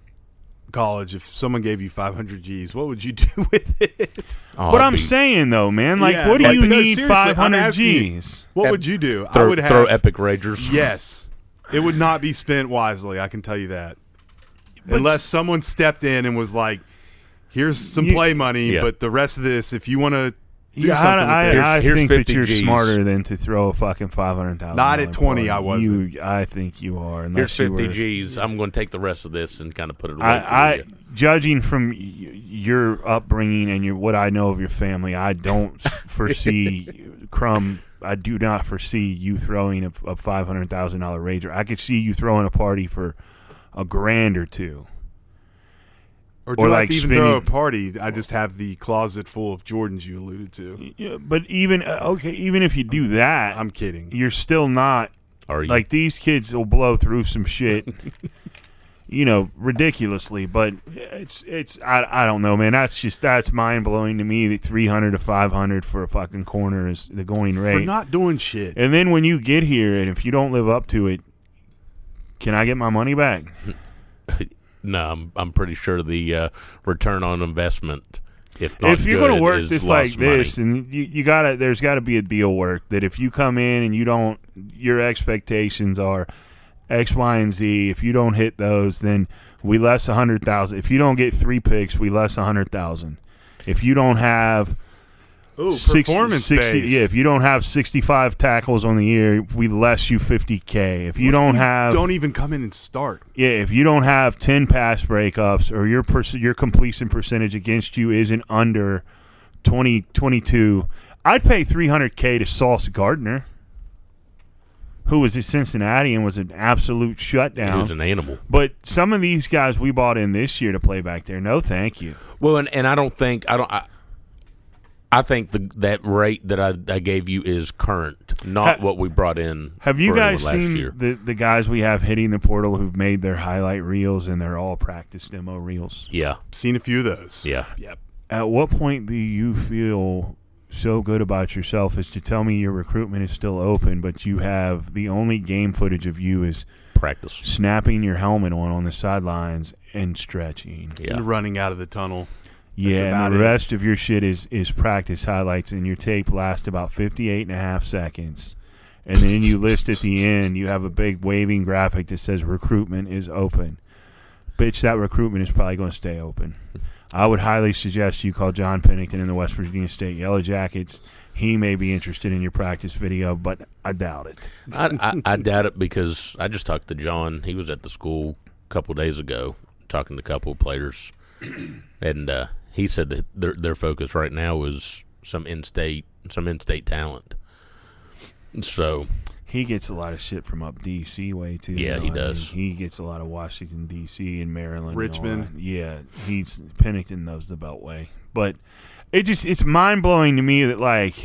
college, if someone gave you 500 G's, what would you do with it? Oh, But I'd I'm be- saying though, man, like, Yeah, what do like, you no, need 500 asking you, G's? What would you do? I would have throw epic ragers. Yes. It would not be spent wisely, I can tell you that. Unless someone stepped in and was like, here's some You- play money, Yeah. but the rest of this, if you want to do Yeah, something I, with I, I Here's- here's think that you're Gs. smarter than to throw a fucking five hundred thousand. Not at 20, I wasn't. You, I think you are. Here's Unless fifty were- G's. I'm going to take the rest of this and kind of put it away I, I you. judging from y- your upbringing and your what I know of your family, I don't foresee Crumb. I do not foresee you throwing a, a five hundred thousand dollar rager. I could see you throwing a party for a grand or two. Or do or like have to even throw a party? I just have the closet full of Jordans you alluded to. Yeah, but even uh, okay, even if you do that, I'm kidding. you're still not Are you? like these kids will blow through some shit. you know, ridiculously. But it's it's I, I don't know, man. That's just that's mind blowing to me. That three hundred to five hundred for a fucking corner is the going rate. For not doing shit. and then when you get here, and if you don't live up to it, can I get my money back? No, I'm I'm pretty sure the uh, return on investment. If not if you're going to work this like money. this, and you, you gotta, there's got to be a deal work that if you come in and you don't, your expectations are X, Y, and Z. If you don't hit those, then we less a hundred thousand. If you don't get three picks, we less a hundred thousand. If you don't have Ooh, 60 performance 60 based. yeah, if you don't have 65 tackles on the year, we less you 50k. If you don't have don't even come in and start. yeah, if you don't have 10 pass breakups or your pers- your completion percentage against you isn't under 20 22, I'd pay 300k to Sauce Gardner, who was at Cincinnati and was an absolute shutdown. He was an animal. But some of these guys we bought in this year to play back there, no thank you. Well, and, and I don't think I don't. I, I think the that rate that I, I gave you is current, not Ha- what we brought in. Have you guys last seen year. the the guys we have hitting the portal who've made their highlight reels and they're all practice demo reels? Yeah, Seen a few of those. yeah. Yep. At what point do you feel so good about yourself as to tell me your recruitment is still open, but you have the only game footage of you is Practice. snapping your helmet on on the sidelines and stretching? Yeah. And running out of the tunnel. Yeah, and the it. rest of your shit is is practice highlights, and your tape lasts about 58 and a half seconds. And then you list at the end, you have a big waving graphic that says recruitment is open. Bitch, that recruitment is probably going to stay open. I would highly suggest you call John Pennington in the West Virginia State Yellow Jackets. He may be interested in your practice video, but I doubt it. I, I, I doubt it because I just talked to John. He was at the school a couple days ago talking to a couple of players, and uh, he said that their their focus right now is some in state some in state talent. So He gets a lot of shit from up D.C. way too. Yeah, though. he I does. mean, he gets a lot of Washington D.C. and Maryland, Richmond. that. Yeah, he's Pennington knows the Beltway, but it just it's mind blowing to me that like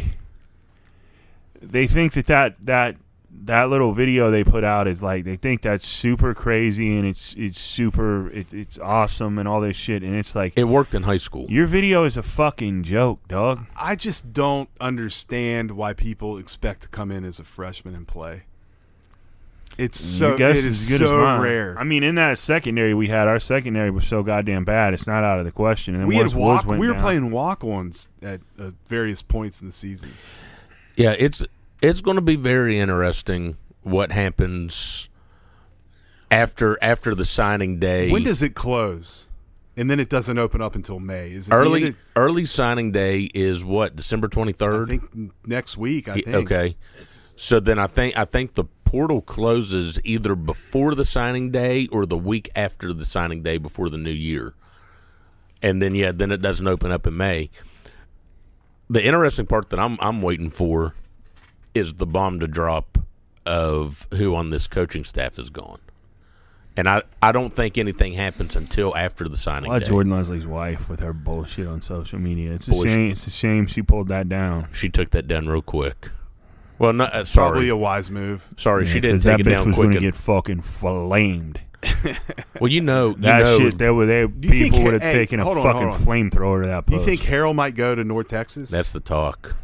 they think that that that that little video they put out is like they think that's super crazy and it's it's super it, it's awesome and all this shit and it's like it worked in high school. your video is a fucking joke, dog. I just don't understand why people expect to come in as a freshman and play. It's so Your guess it is is as good so as mine. rare. I mean, in that secondary we had, our secondary was so goddamn bad. It's not out of the question. And then we had walk. We were down- playing walk-ons at uh, various points in the season. Yeah, it's it's going to be very interesting what happens after after the signing day. When does it close? And then it doesn't open up until May. Is it early early signing day is what December twenty third. I think next week. I think. Okay, so then I think I think the portal closes either before the signing day or the week after the signing day before the new year, and then yeah, then it doesn't open up in May. The interesting part that I'm I'm waiting for is the bomb to drop of who on this coaching staff is gone. And I, I don't think anything happens until after the signing Why day. Jordan Lesley's wife with her bullshit on social media? It's a Bullshit. shame. It's a shame she pulled that down. She took that down real quick. Well, not uh, sorry. Probably a wise move. sorry, Yeah, she didn't 'cause take that it bitch down was quick. gonna en- get fucking flamed. well, you know, you That know, shit, there were there people would have hey, taken a hold on, fucking flamethrower to that You think Harrell might go to North Texas? that's the talk.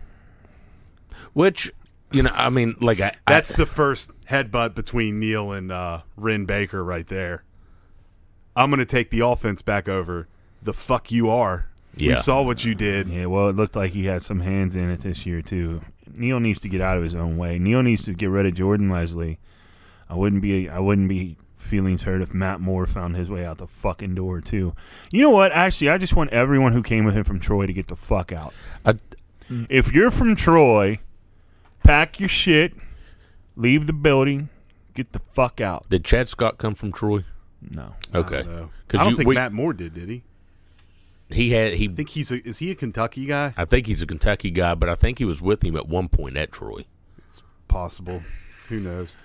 Which, you know, I mean, like I, That's I, the first headbutt between Neal and uh, Wren Baker right there. I'm going to take the offense back over. The fuck you are. Yeah. We saw what you did. Yeah, well, it looked like he had some hands in it this year too. Neal needs to get out of his own way. Neal needs to get rid of Jordan Lesley. I wouldn't be. I wouldn't be feelings hurt if Matt Moore found his way out the fucking door too. You know what? Actually, I just want everyone who came with him from Troy to get the fuck out. I, If you're from Troy, pack your shit, leave the building, get the fuck out. did Chad Scott come from Troy? No. Okay, I don't, know. 'Cause I don't you- think we- Matt Moore did, did he? he had he. I think he's a, is he a Kentucky guy? I think he's a Kentucky guy, but I think he was with him at one point at Troy. It's possible. Who knows?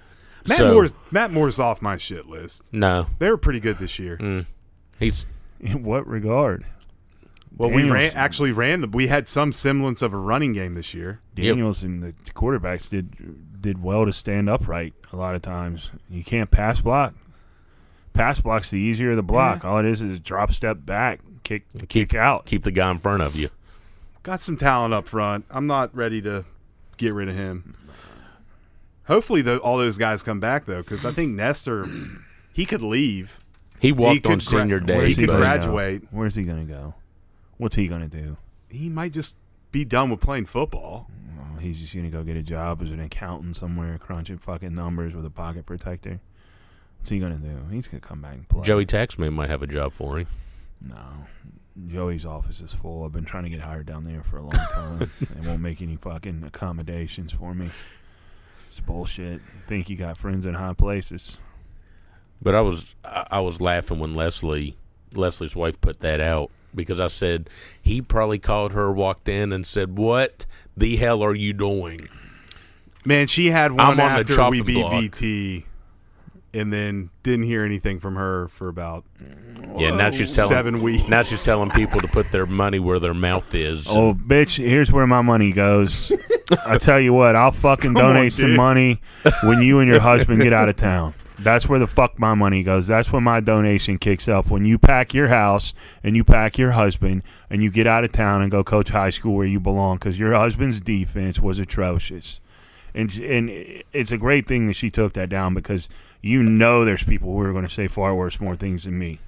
Matt So- Moore's Matt Moore's off my shit list. No, They were pretty good this year. Mm. he's In what regard? Well, we ran actually ran the. We had some semblance of a running game this year. Daniels and the quarterbacks did did well to stand upright a lot of times. You can't pass block. pass block's the easier the block. All it is is a drop step back, kick, keep kick out. keep the guy in front of you. Got some talent up front. I'm not ready to get rid of him. Hopefully, the, all those guys come back though, because I think Nestor, he could leave. He walked could on gra- senior day. He could but- graduate. Where's he gonna go? What's he gonna do? He might just be done with playing football. Oh, he's just gonna go get a job as an accountant somewhere, crunching fucking numbers with a pocket protector. What's he gonna do? He's gonna come back and play. Joey Taxman might have a job for him. No. Joey's office is full. I've been trying to get hired down there for a long time. they won't make any fucking accommodations for me. It's bullshit. Think you got friends in high places. But I was I I was laughing when Lesley Lesley's wife put that out because I said he probably called her, walked in, and said, "What the hell are you doing?" Man, she had one I'm on the after we chopping beat block. VT, and then didn't hear anything from her for about Yeah, now she's telling seven weeks. Now she's telling people to put their money where their mouth is. Oh, bitch, here's where my money goes. I tell you what, I'll fucking Come on, donate some dude. money when you and your husband get out of town. That's where the fuck my money goes. That's when my donation kicks up. When you pack your house and you pack your husband and you get out of town and go coach high school where you belong because your husband's defense was atrocious. And, and it's a great thing that she took that down because you know there's people who are going to say far worse, more things than me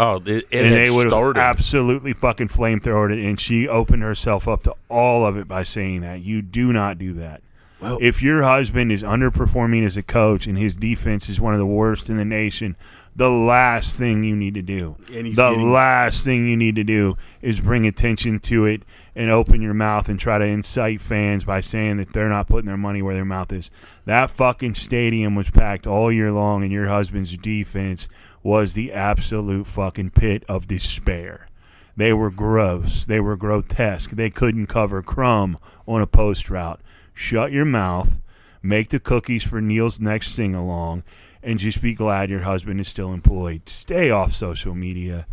Oh, it, it and they would have absolutely fucking flamethrowered it. And she opened herself up to all of it by saying that you do not do that. Well- if your husband is underperforming as a coach and his defense is one of the worst in the nation, the last thing you need to do, the getting- last thing you need to do is bring attention to it and open your mouth and try to incite fans by saying that they're not putting their money where their mouth is. That fucking stadium was packed all year long, and your husband's defense was the absolute fucking pit of despair. They were gross. They were grotesque. They couldn't cover crumb on a post route. Shut your mouth. Make the cookies for Neal's next sing along, and just be glad your husband is still employed. Stay off social media.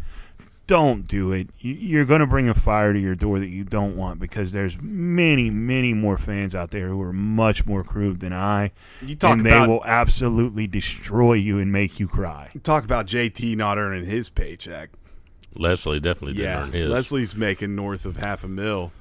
Don't do it. You- You're going to bring a fire to your door that you don't want because there's many, many more fans out there who are much more crude than I. You talk and about- they will absolutely destroy you and make you cry. Talk about JT not earning his paycheck. Lesley definitely didn't Yeah, earn his. Lesley's making north of half a mil.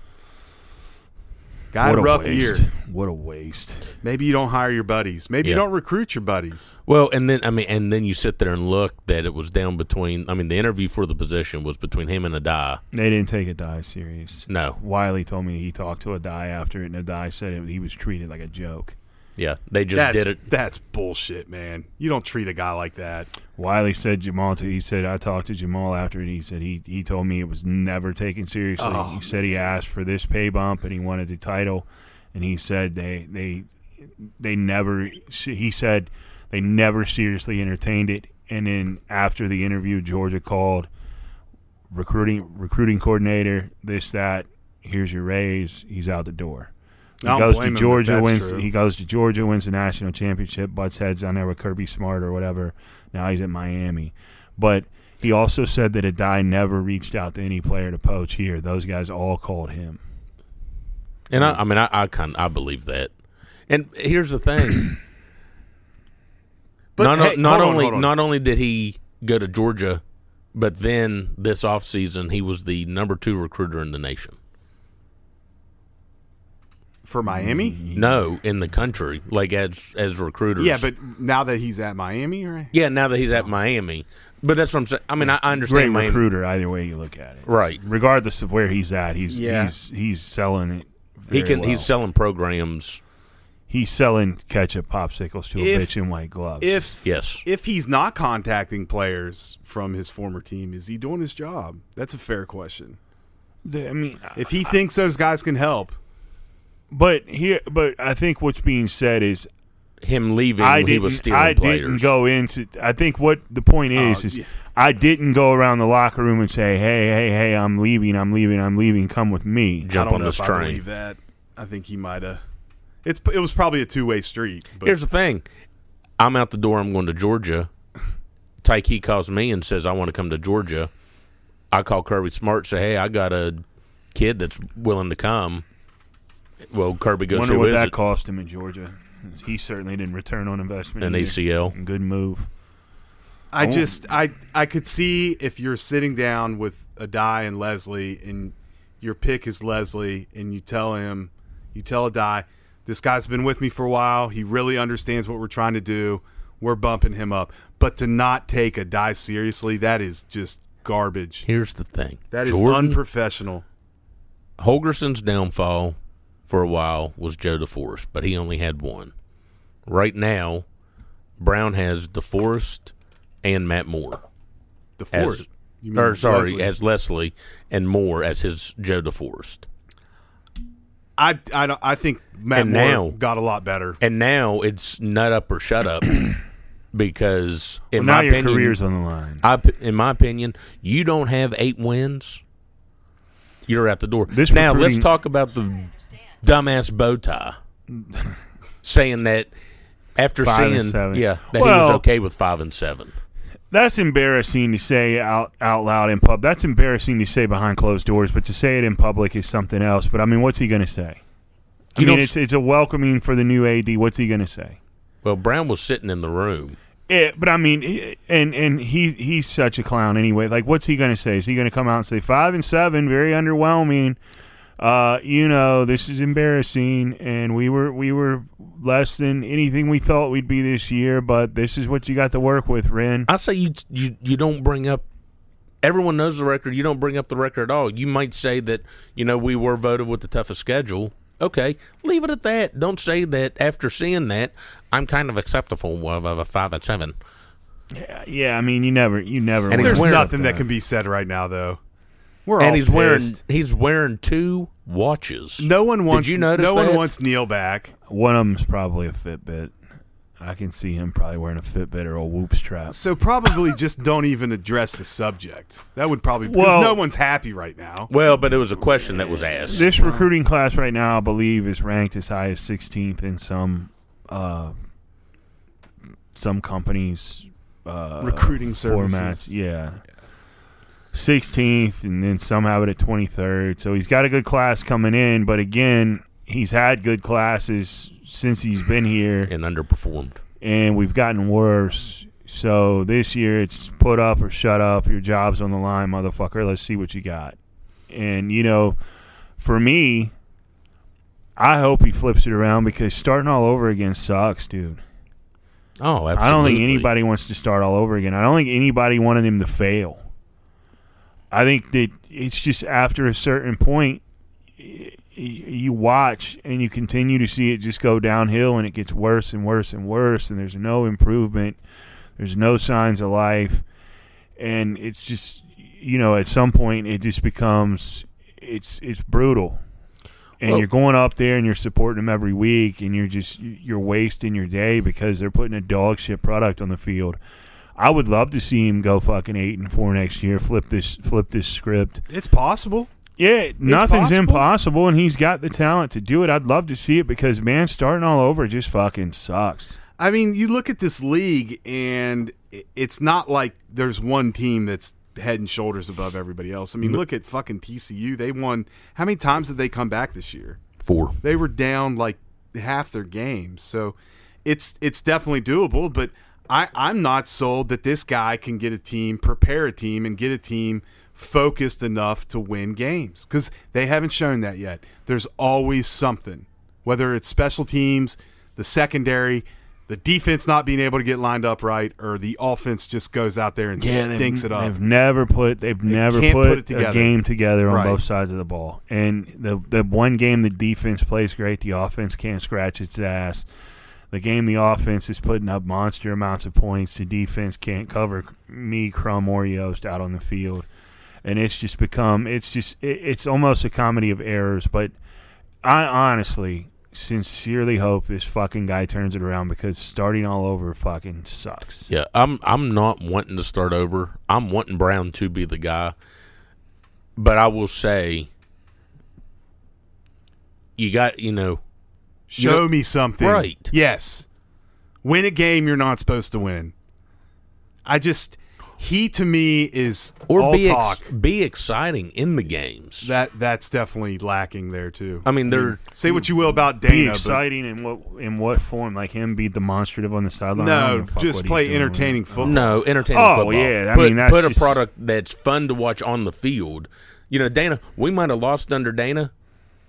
Got What a a rough waste. year. What a waste. Maybe you don't hire your buddies. Maybe you Yeah. don't recruit your buddies. Well, and then I mean, and then you sit there and look that it was down between. I mean, the interview for the position was between him and Addae. They didn't take Addae serious. No, Wiley told me he talked to Addae after it, and Addae said it, he was treated like a joke. Yeah, they just that's, did it. That's bullshit, man. You don't treat a guy like that. Wiley said Jamal. To, he said I talked to Jamal after it. He said he he told me it was never taken seriously. Oh. He said he asked for this pay bump and he wanted the title, and he said they they they never. He said they never seriously entertained it. And then after the interview, Georgia called recruiting recruiting coordinator. This that. Here's your raise. He's out the door. He I goes to Georgia, wins. true. He goes to Georgia, wins the national championship, butts heads on there with Kirby Smart or whatever. Now he's at Miami, but he also said that Addae never reached out to any player to poach here. Those guys all called him. And I, I mean, I, I kind I believe that. And here's the thing: But not hey, not hold on, only on. not only did he go to Georgia, but then this offseason he was the number two recruiter in the nation. For Miami? No, in the country, like as as recruiters. Yeah, but now that he's at Miami, right? yeah, now that he's at Miami, but that's what I'm saying. I mean, I, I Great understand Miami, recruiter, either way you look at it. right? Regardless of where he's at, he's Yeah. he's he's selling it. He very can well. he's selling programs. he's selling ketchup popsicles to a If- bitch in white gloves. If Yes, if he's not contacting players from his former team, is he doing his job? That's a fair question. I mean, If he thinks those guys can help, but here, but I think what's being said is him leaving, I didn't. was stealing I players. didn't go into. I think what the point oh, is Oh, is yeah. I didn't go around the locker room and say, "Hey, hey, hey, I'm leaving. I'm leaving. I'm leaving. Come with me." I Jump don't on know this if I train. believe that. I think he might have. It's it was probably a two way street. But Here's the thing: I'm out the door. I'm going to Georgia. Tyke calls me and says I want to come to Georgia. I call Kirby Smart. Say, hey, I got a kid that's willing to come. Well, Kirby goes, Wonder what that it? cost him in Georgia. He certainly didn't return on investment. An either. ACL. Good move. I oh. just I I could see if you're sitting down with Addae and Lesley and your pick is Lesley and you tell him you tell Addae, this guy's been with me for a while, he really understands what we're trying to do. We're bumping him up. But to not take Addae seriously, that is just garbage. Here's the thing. That is Jordan- unprofessional. Holgorsen's downfall for a while was Joe DeForest, but he only had one. Right now, Brown has DeForest and Matt Moore. DeForest? As, You mean or sorry, Lesley? as Lesley and Moore as his Joe DeForest. I I I think Matt And Moore now- got a lot better. And now it's nut up or shut up because in Well, now my your opinion, career's on the line. I, in my opinion, you don't have eight wins, you're out the door. This now let's talk about the dumbass bow tie saying that after Five and seeing seven. yeah that he Well- was okay with five and seven. That's embarrassing to say out out loud in pub. That's embarrassing to say behind closed doors, but to say it in public is something else. But I mean, what's he going to say? I You mean, don't it's it's a welcoming for the new AD. What's he going to say? Well, Brown was sitting in the room. Yeah, but I mean, eh, and and he he's such a clown anyway. Like, what's he going to say? Is he going to come out and say five and seven, very underwhelming? Uh, you know, this is embarrassing, and we were we were less than anything we thought we'd be this year. But this is what you got to work with, Wren. I say you you you don't bring up. Everyone knows the record. You don't bring up the record at all. You might say that you know we were voted with the toughest schedule. Okay, leave it at that. Don't say that after seeing that. I'm kind of acceptable of, of a five and seven. Yeah, yeah, I mean, you never you never. And win There's wearing- nothing that can be said right now, though. We're and all he's wearing he's wearing two watches. No one wants. Did you notice no that? one wants Neal back. One of them's probably a Fitbit. I can see him probably wearing a Fitbit or a Whoop strap. So probably just don't even address the subject. That would probably because Well- no one's happy right now. Well, but it was a question that was asked. This recruiting class right now, I believe, is ranked as high as 16th in some uh, some companies' uh, Recruiting formats. services. Yeah, 16th, and then some have it at 23rd. So he's got a good class coming in, but again, he's had good classes since he's been here, and underperformed. and we've gotten worse. So this year it's put up or shut up. Your job's on the line, motherfucker. Let's see what you got. And you know, for me, I hope he flips it around because starting all over again sucks, dude. Oh, absolutely. I don't think anybody wants to start all over again. I don't think anybody wanted him to fail. I think that it's just after a certain point, you watch and you continue to see it just go downhill, and it gets worse and worse and worse, and there's no improvement. There's no signs of life, and it's just you know at some point it just becomes it's it's brutal. And Well- you're going up there and you're supporting them every week, and you're just you're wasting your day because they're putting a dog shit product on the field. I would love to see him go fucking eight and four next year. Flip this flip this script. It's possible. Yeah, nothing's possible. impossible, and he's got the talent to do it. I'd love to see it because man, starting all over just fucking sucks. I mean, you look at this league, and it's not like there's one team that's head and shoulders above everybody else. I mean, look at fucking TCU. They won. How many times did they come back this year? Four. They were down like half their games, so it's it's definitely doable. But I I'm not sold that this guy can get a team, prepare a team, and get a team focused enough to win games because they haven't shown that yet. There's always something, whether it's special teams, the secondary. The defense not being able to get lined up right, or the offense just goes out there and stinks it up. They've never put they've never put, put a game together on Right. both sides of the ball. And the the one game the defense plays great, the offense can't scratch its ass. The game the offense is putting up monster amounts of points, the defense can't cover me, Crumb, or Yost out on the field, and it's just become it's just it, it's almost a comedy of errors. But I honestly sincerely hope this fucking guy turns it around because starting all over fucking sucks. Yeah, I'm I'm not wanting to start over. I'm wanting Brown to be the guy. But I will say you got, you know, Show know- me something. Right. Yes. Win a game you're not supposed to win. I just he to me is or all be ex- talk. be exciting in the games. that that's definitely lacking there too. I mean, they're say what you will about Dana, be but exciting in what in what form? Like him be demonstrative on the sideline? No, don't give a fuck just what he's play doing. entertaining oh. football. no entertaining Oh, football. yeah, I put, mean, that's put a product that's fun to watch on the field. You know, Dana, we might have lost under Dana,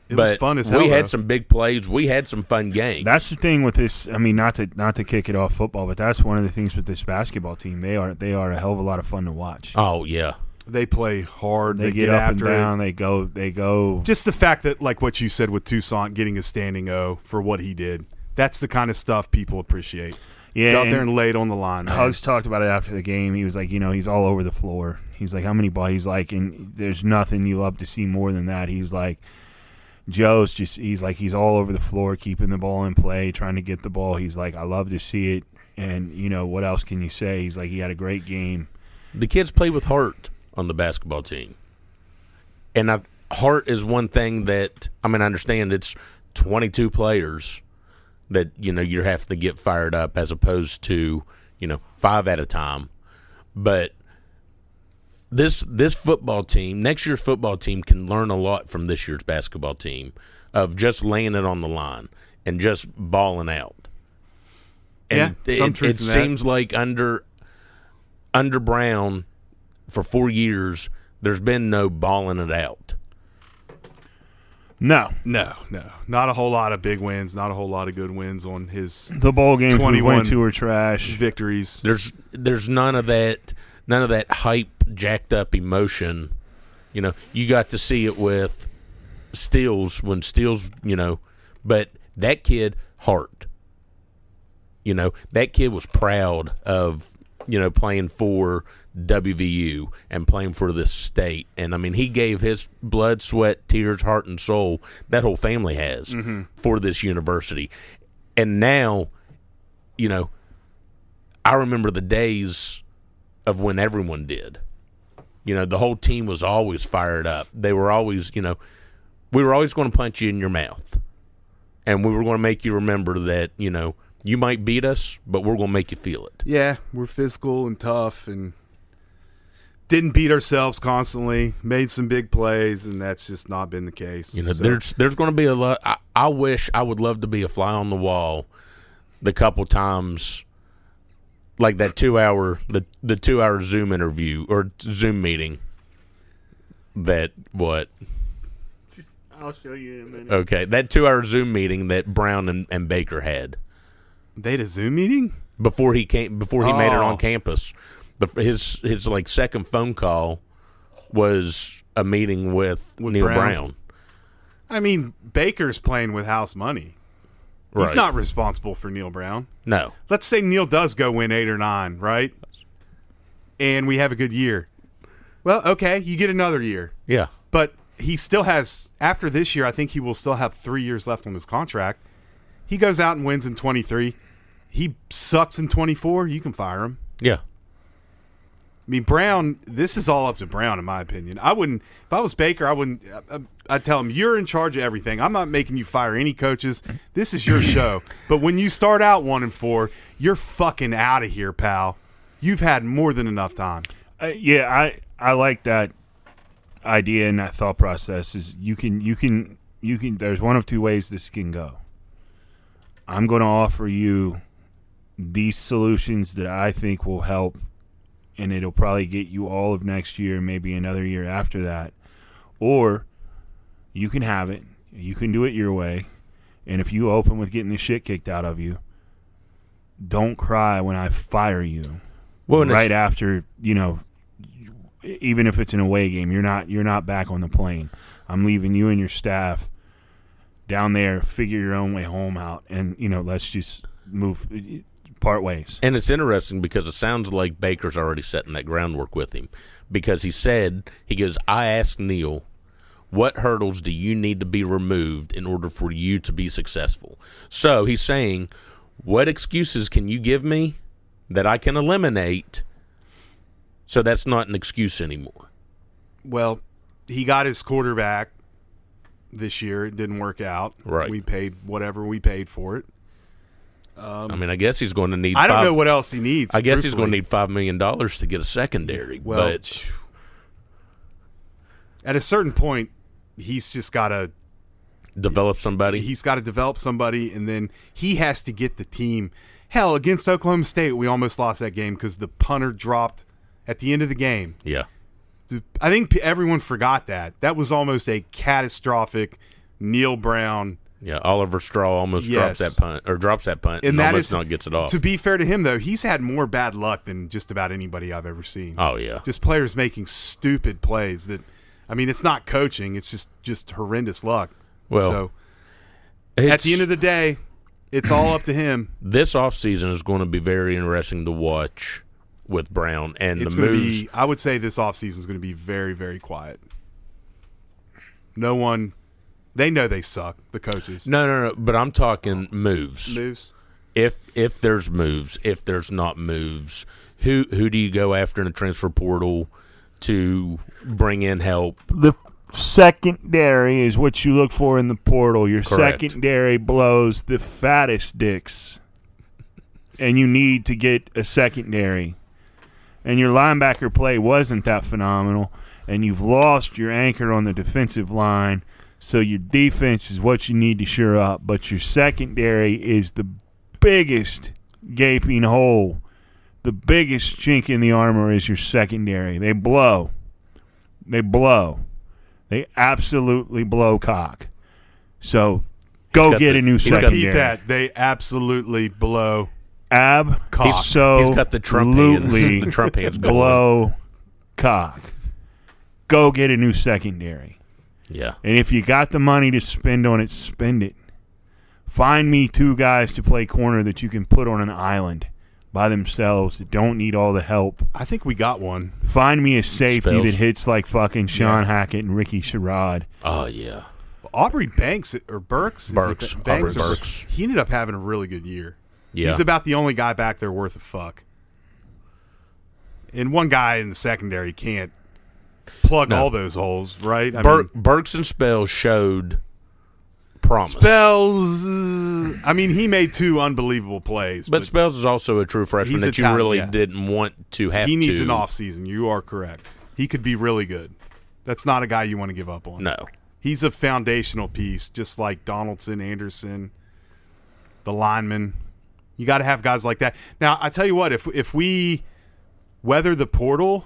It was but fun as hell. we had though. some big plays. We had some fun games. That's the thing with this. I mean, not to not to kick it off football, but that's one of the things with this basketball team. They are they are a hell of a lot of fun to watch. oh yeah, They play hard. they, They, get, up and after it. down. They go. They go. Just the fact that, like what you said with Toussaint getting a standing O for what he did, that's the kind of stuff people appreciate. yeah, Go out there and laid on the line. man. Hugs talked about it after the game. He was like, you know, he's all over the floor. He's like, how many balls? He's like, and there's nothing you love to see more than that. He's like, Joe's just. He's like, he's all over the floor, keeping the ball in play, trying to get the ball. He's like, I love to see it. And you know, what else can you say? He's like, he had a great game. the kids play with heart on the basketball team, and I, heart is one thing that I mean. I understand it's twenty two players that you know you have to get fired up as opposed to you know five at a time, but this this football team, next year's football team, can learn a lot from this year's basketball team of just laying it on the line and just balling out. And Yeah, it, some it, truth in that. seems like under under Brown for four years, there's been no balling it out. No, No, no, not a whole lot of big wins. Not a whole lot of good wins on his the bowl games we 21 went to were trash. victories. There's there's none of that none of that hype jacked up emotion. You know, you got to see it with Stills when Stills, you know, but that kid heart. You know, that kid was proud of, you know, playing for WVU and playing for this state. And I mean, he gave his blood, sweat, tears, heart, and soul that whole family has mm-hmm. for this university. And now, you know, I remember the days of when everyone did. You know, the whole team was always fired up. They were always, you know, we were always going to punch you in your mouth. And we were going to make you remember that, you know, you might beat us, but we're going to make you feel it. Yeah, we're physical and tough, and didn't beat ourselves constantly. Made some big plays, and that's just not been the case. You know, So- there's there's going to be a lot. I, I wish I would love to be a fly on the wall, the couple times, like that two hour the the two hour Zoom interview or Zoom meeting. That what? I'll show you in a minute. Okay, that two hour Zoom meeting that Brown and, and Baker had they had a Zoom meeting. before he came before he made it Oh. on campus. The his his like second phone call was a meeting with, With Neal Brown. Brown. I mean, Baker's playing with house money. He's Right. not responsible for Neal Brown. No, Let's say Neal does go win eight or nine, right? And we have a good year. Well, okay, you get another year. yeah, But he still has after this year. I think he will still have three years left on his contract. He goes out and wins in twenty three. He sucks in twenty four. You can fire him. yeah. I mean, Brown. This is all up to Brown, in my opinion. I wouldn't. If I was Baker, I wouldn't. I- I'd tell him you're in charge of everything. I'm not making you fire any coaches. This is your show. But when you start out one and four, you're fucking out of here, pal. You've had more than enough time. Uh, yeah, I I like that idea and that thought process. Is you can you can you can. There's one of two ways this can go. I'm going to offer you these solutions that I think will help, and it'll probably get you all of next year, maybe another year after that, or you can have it. You can do it your way, and if you open with getting the shit kicked out of you, don't cry when I fire you Well, right after you know even if it's an away game you're not you're not back on the plane. I'm leaving you and your staff down there figure your own way home out and you know let's just move part ways And it's interesting because it sounds like Baker's already setting that groundwork with him because he said, he goes, I asked Neal, what hurdles do you need to be removed in order for you to be successful? So he's saying, what excuses can you give me that I can eliminate so that's not an excuse anymore? Well, he got his quarterback this year. It didn't work out. Right. We paid whatever we paid for it. I mean, I guess he's going to need. I don't five- know what else he needs. I guess he's going to need five million dollars to get a secondary. Well, but At a certain point, he's just got to develop somebody. he's got to develop somebody, and then he has to get the team. Hell, against Oklahoma State, we almost lost that game because the punter dropped at the end of the game. yeah, I think everyone forgot that. That was almost a catastrophic Neal Brown. Yeah. Oliver Straw almost Yes. drops that punt or drops that punt, and, And that almost is not gets it off. To be fair to him, though, he's had more bad luck than just about anybody I've ever seen. oh yeah, Just players making stupid plays that, I mean, it's not coaching; it's just just horrendous luck. Well, so at the end of the day, it's all up to him. this offseason is going to be very interesting to watch with Brown and It's the moves. be. I would say this offseason is going to be very very quiet. No one, they know they suck. The coaches no, no, no. But I'm talking moves. moves. If if there's moves, if there's not moves, who who do you go after in the transfer portal to bring in help? The secondary is what you look for in the portal. Your Correct. secondary blows the fattest dicks, and you need to get a secondary. And your linebacker play wasn't that phenomenal, and you've lost your anchor on the defensive line. So your defense is what you need to shore up, but your secondary is the biggest gaping hole. The biggest chink in the armor is your secondary. They blow. They blow. They absolutely blow cock. So go get the- a new he's secondary. Repeat that. They absolutely blow. Ab Cock. so He's got the Trump hands. The Trump hands blow cock. Go get a new secondary. Yeah, And if you got the money to spend on it, spend it. Find me two guys to play corner that you can put on an island by themselves that don't need all the help. I think we got one. Find me a safety Spells. that hits like fucking Sean Yeah. Hackett and Ricky Sherrod. oh yeah. Aubrey Banks or Burks. Is it Burks. Banks Aubrey or- Burks. He ended up having a really good year. Yeah. He's about the only guy back there worth a fuck. And one guy in the secondary can't plug No. all those holes, right? I mean, Burks and Spells showed promise. Spells. I mean, he made two unbelievable plays, but but, Spells is also a true freshman that you really yeah. didn't want to have he needs to. an off season. You are correct. He could be really good. That's not a guy you want to give up on. No. He's a foundational piece, just like Donaldson, Anderson, the lineman. You got to have guys like that. Now, I tell you what, if if we weather the portal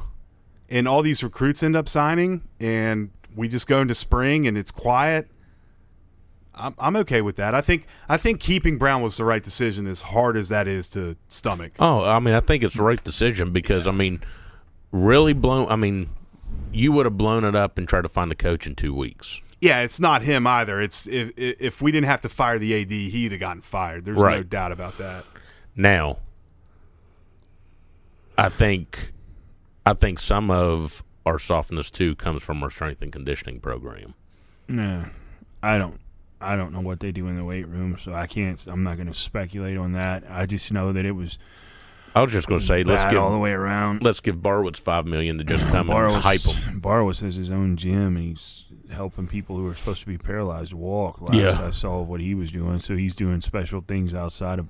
and all these recruits end up signing, and we just go into spring and it's quiet, I'm I'm okay with that. I think I think keeping Brown was the right decision, as hard as that is to stomach. Oh, I mean, I think it's the right decision because I mean, really blown. I mean, you would have blown it up and tried to find a coach in two weeks. Yeah, it's not him either. It's if if we didn't have to fire the AD, he'd have gotten fired. There's no doubt about that. Now, I think, I think some of our softness too comes from our strength and conditioning program. No, I don't. I don't know what they do in the weight room, so I can't. I'm not going to speculate on that. I just know that it was I was just going to say, let's give all the way around. let's give Barwis five million to just come and hype him. Barwis has his own gym, and he's helping people who are supposed to be paralyzed walk. Last Yeah. I saw what he was doing, so he's doing special things outside of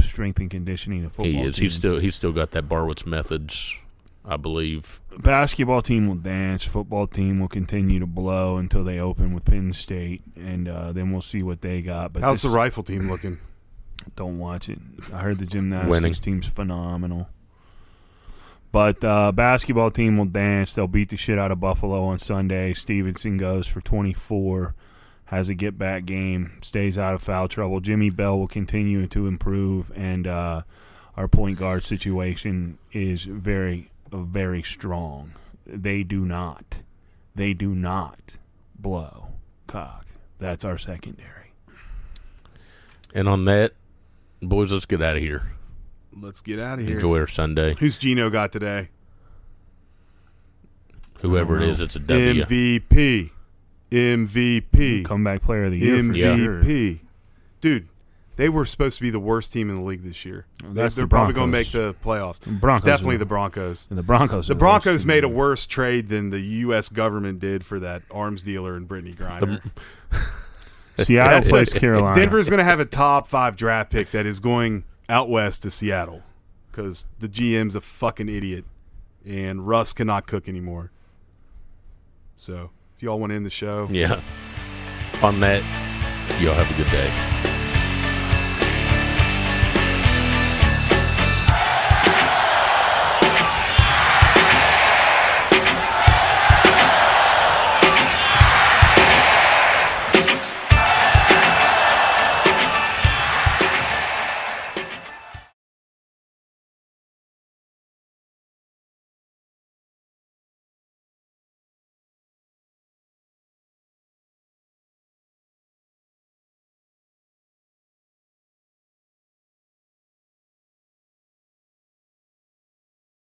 strength and conditioning. A football He is. team. He's still. He's still got that Barwis methods, I believe. basketball team will dance. Football team will continue to blow until they open with Penn State, and uh, then we'll see what they got. But How's this- the rifle team looking? Don't watch it. I heard the gymnastics Winning. team's phenomenal. But uh, basketball team will dance. They'll beat the shit out of Buffalo on Sunday. Stevenson goes for 24, has a get back game, stays out of foul trouble. Jimmy Bell will continue to improve, and uh, our point guard situation is very, very strong. They do not, they do not blow cock. That's our secondary. And on that, boys, let's get out of here. Let's get out of here. Enjoy our Sunday. Who's Geno got today? Whoever it is, it's a W. MVP. MVP, comeback player of the year, MVP. Sure. Dude, they were supposed to be the worst team in the league this year. That's they're the probably going to make the playoffs. The Broncos it's definitely the Broncos. And the Broncos. The, the Broncos made a worse trade than the U.S. government did for that arms dealer and Brittney Griner. Seattle That's plays it. Carolina. Denver's going to have a top five draft pick that is going out west to Seattle because the GM's a fucking idiot and Russ cannot cook anymore. So if y'all want to end the show, yeah. On that, y'all have a good day.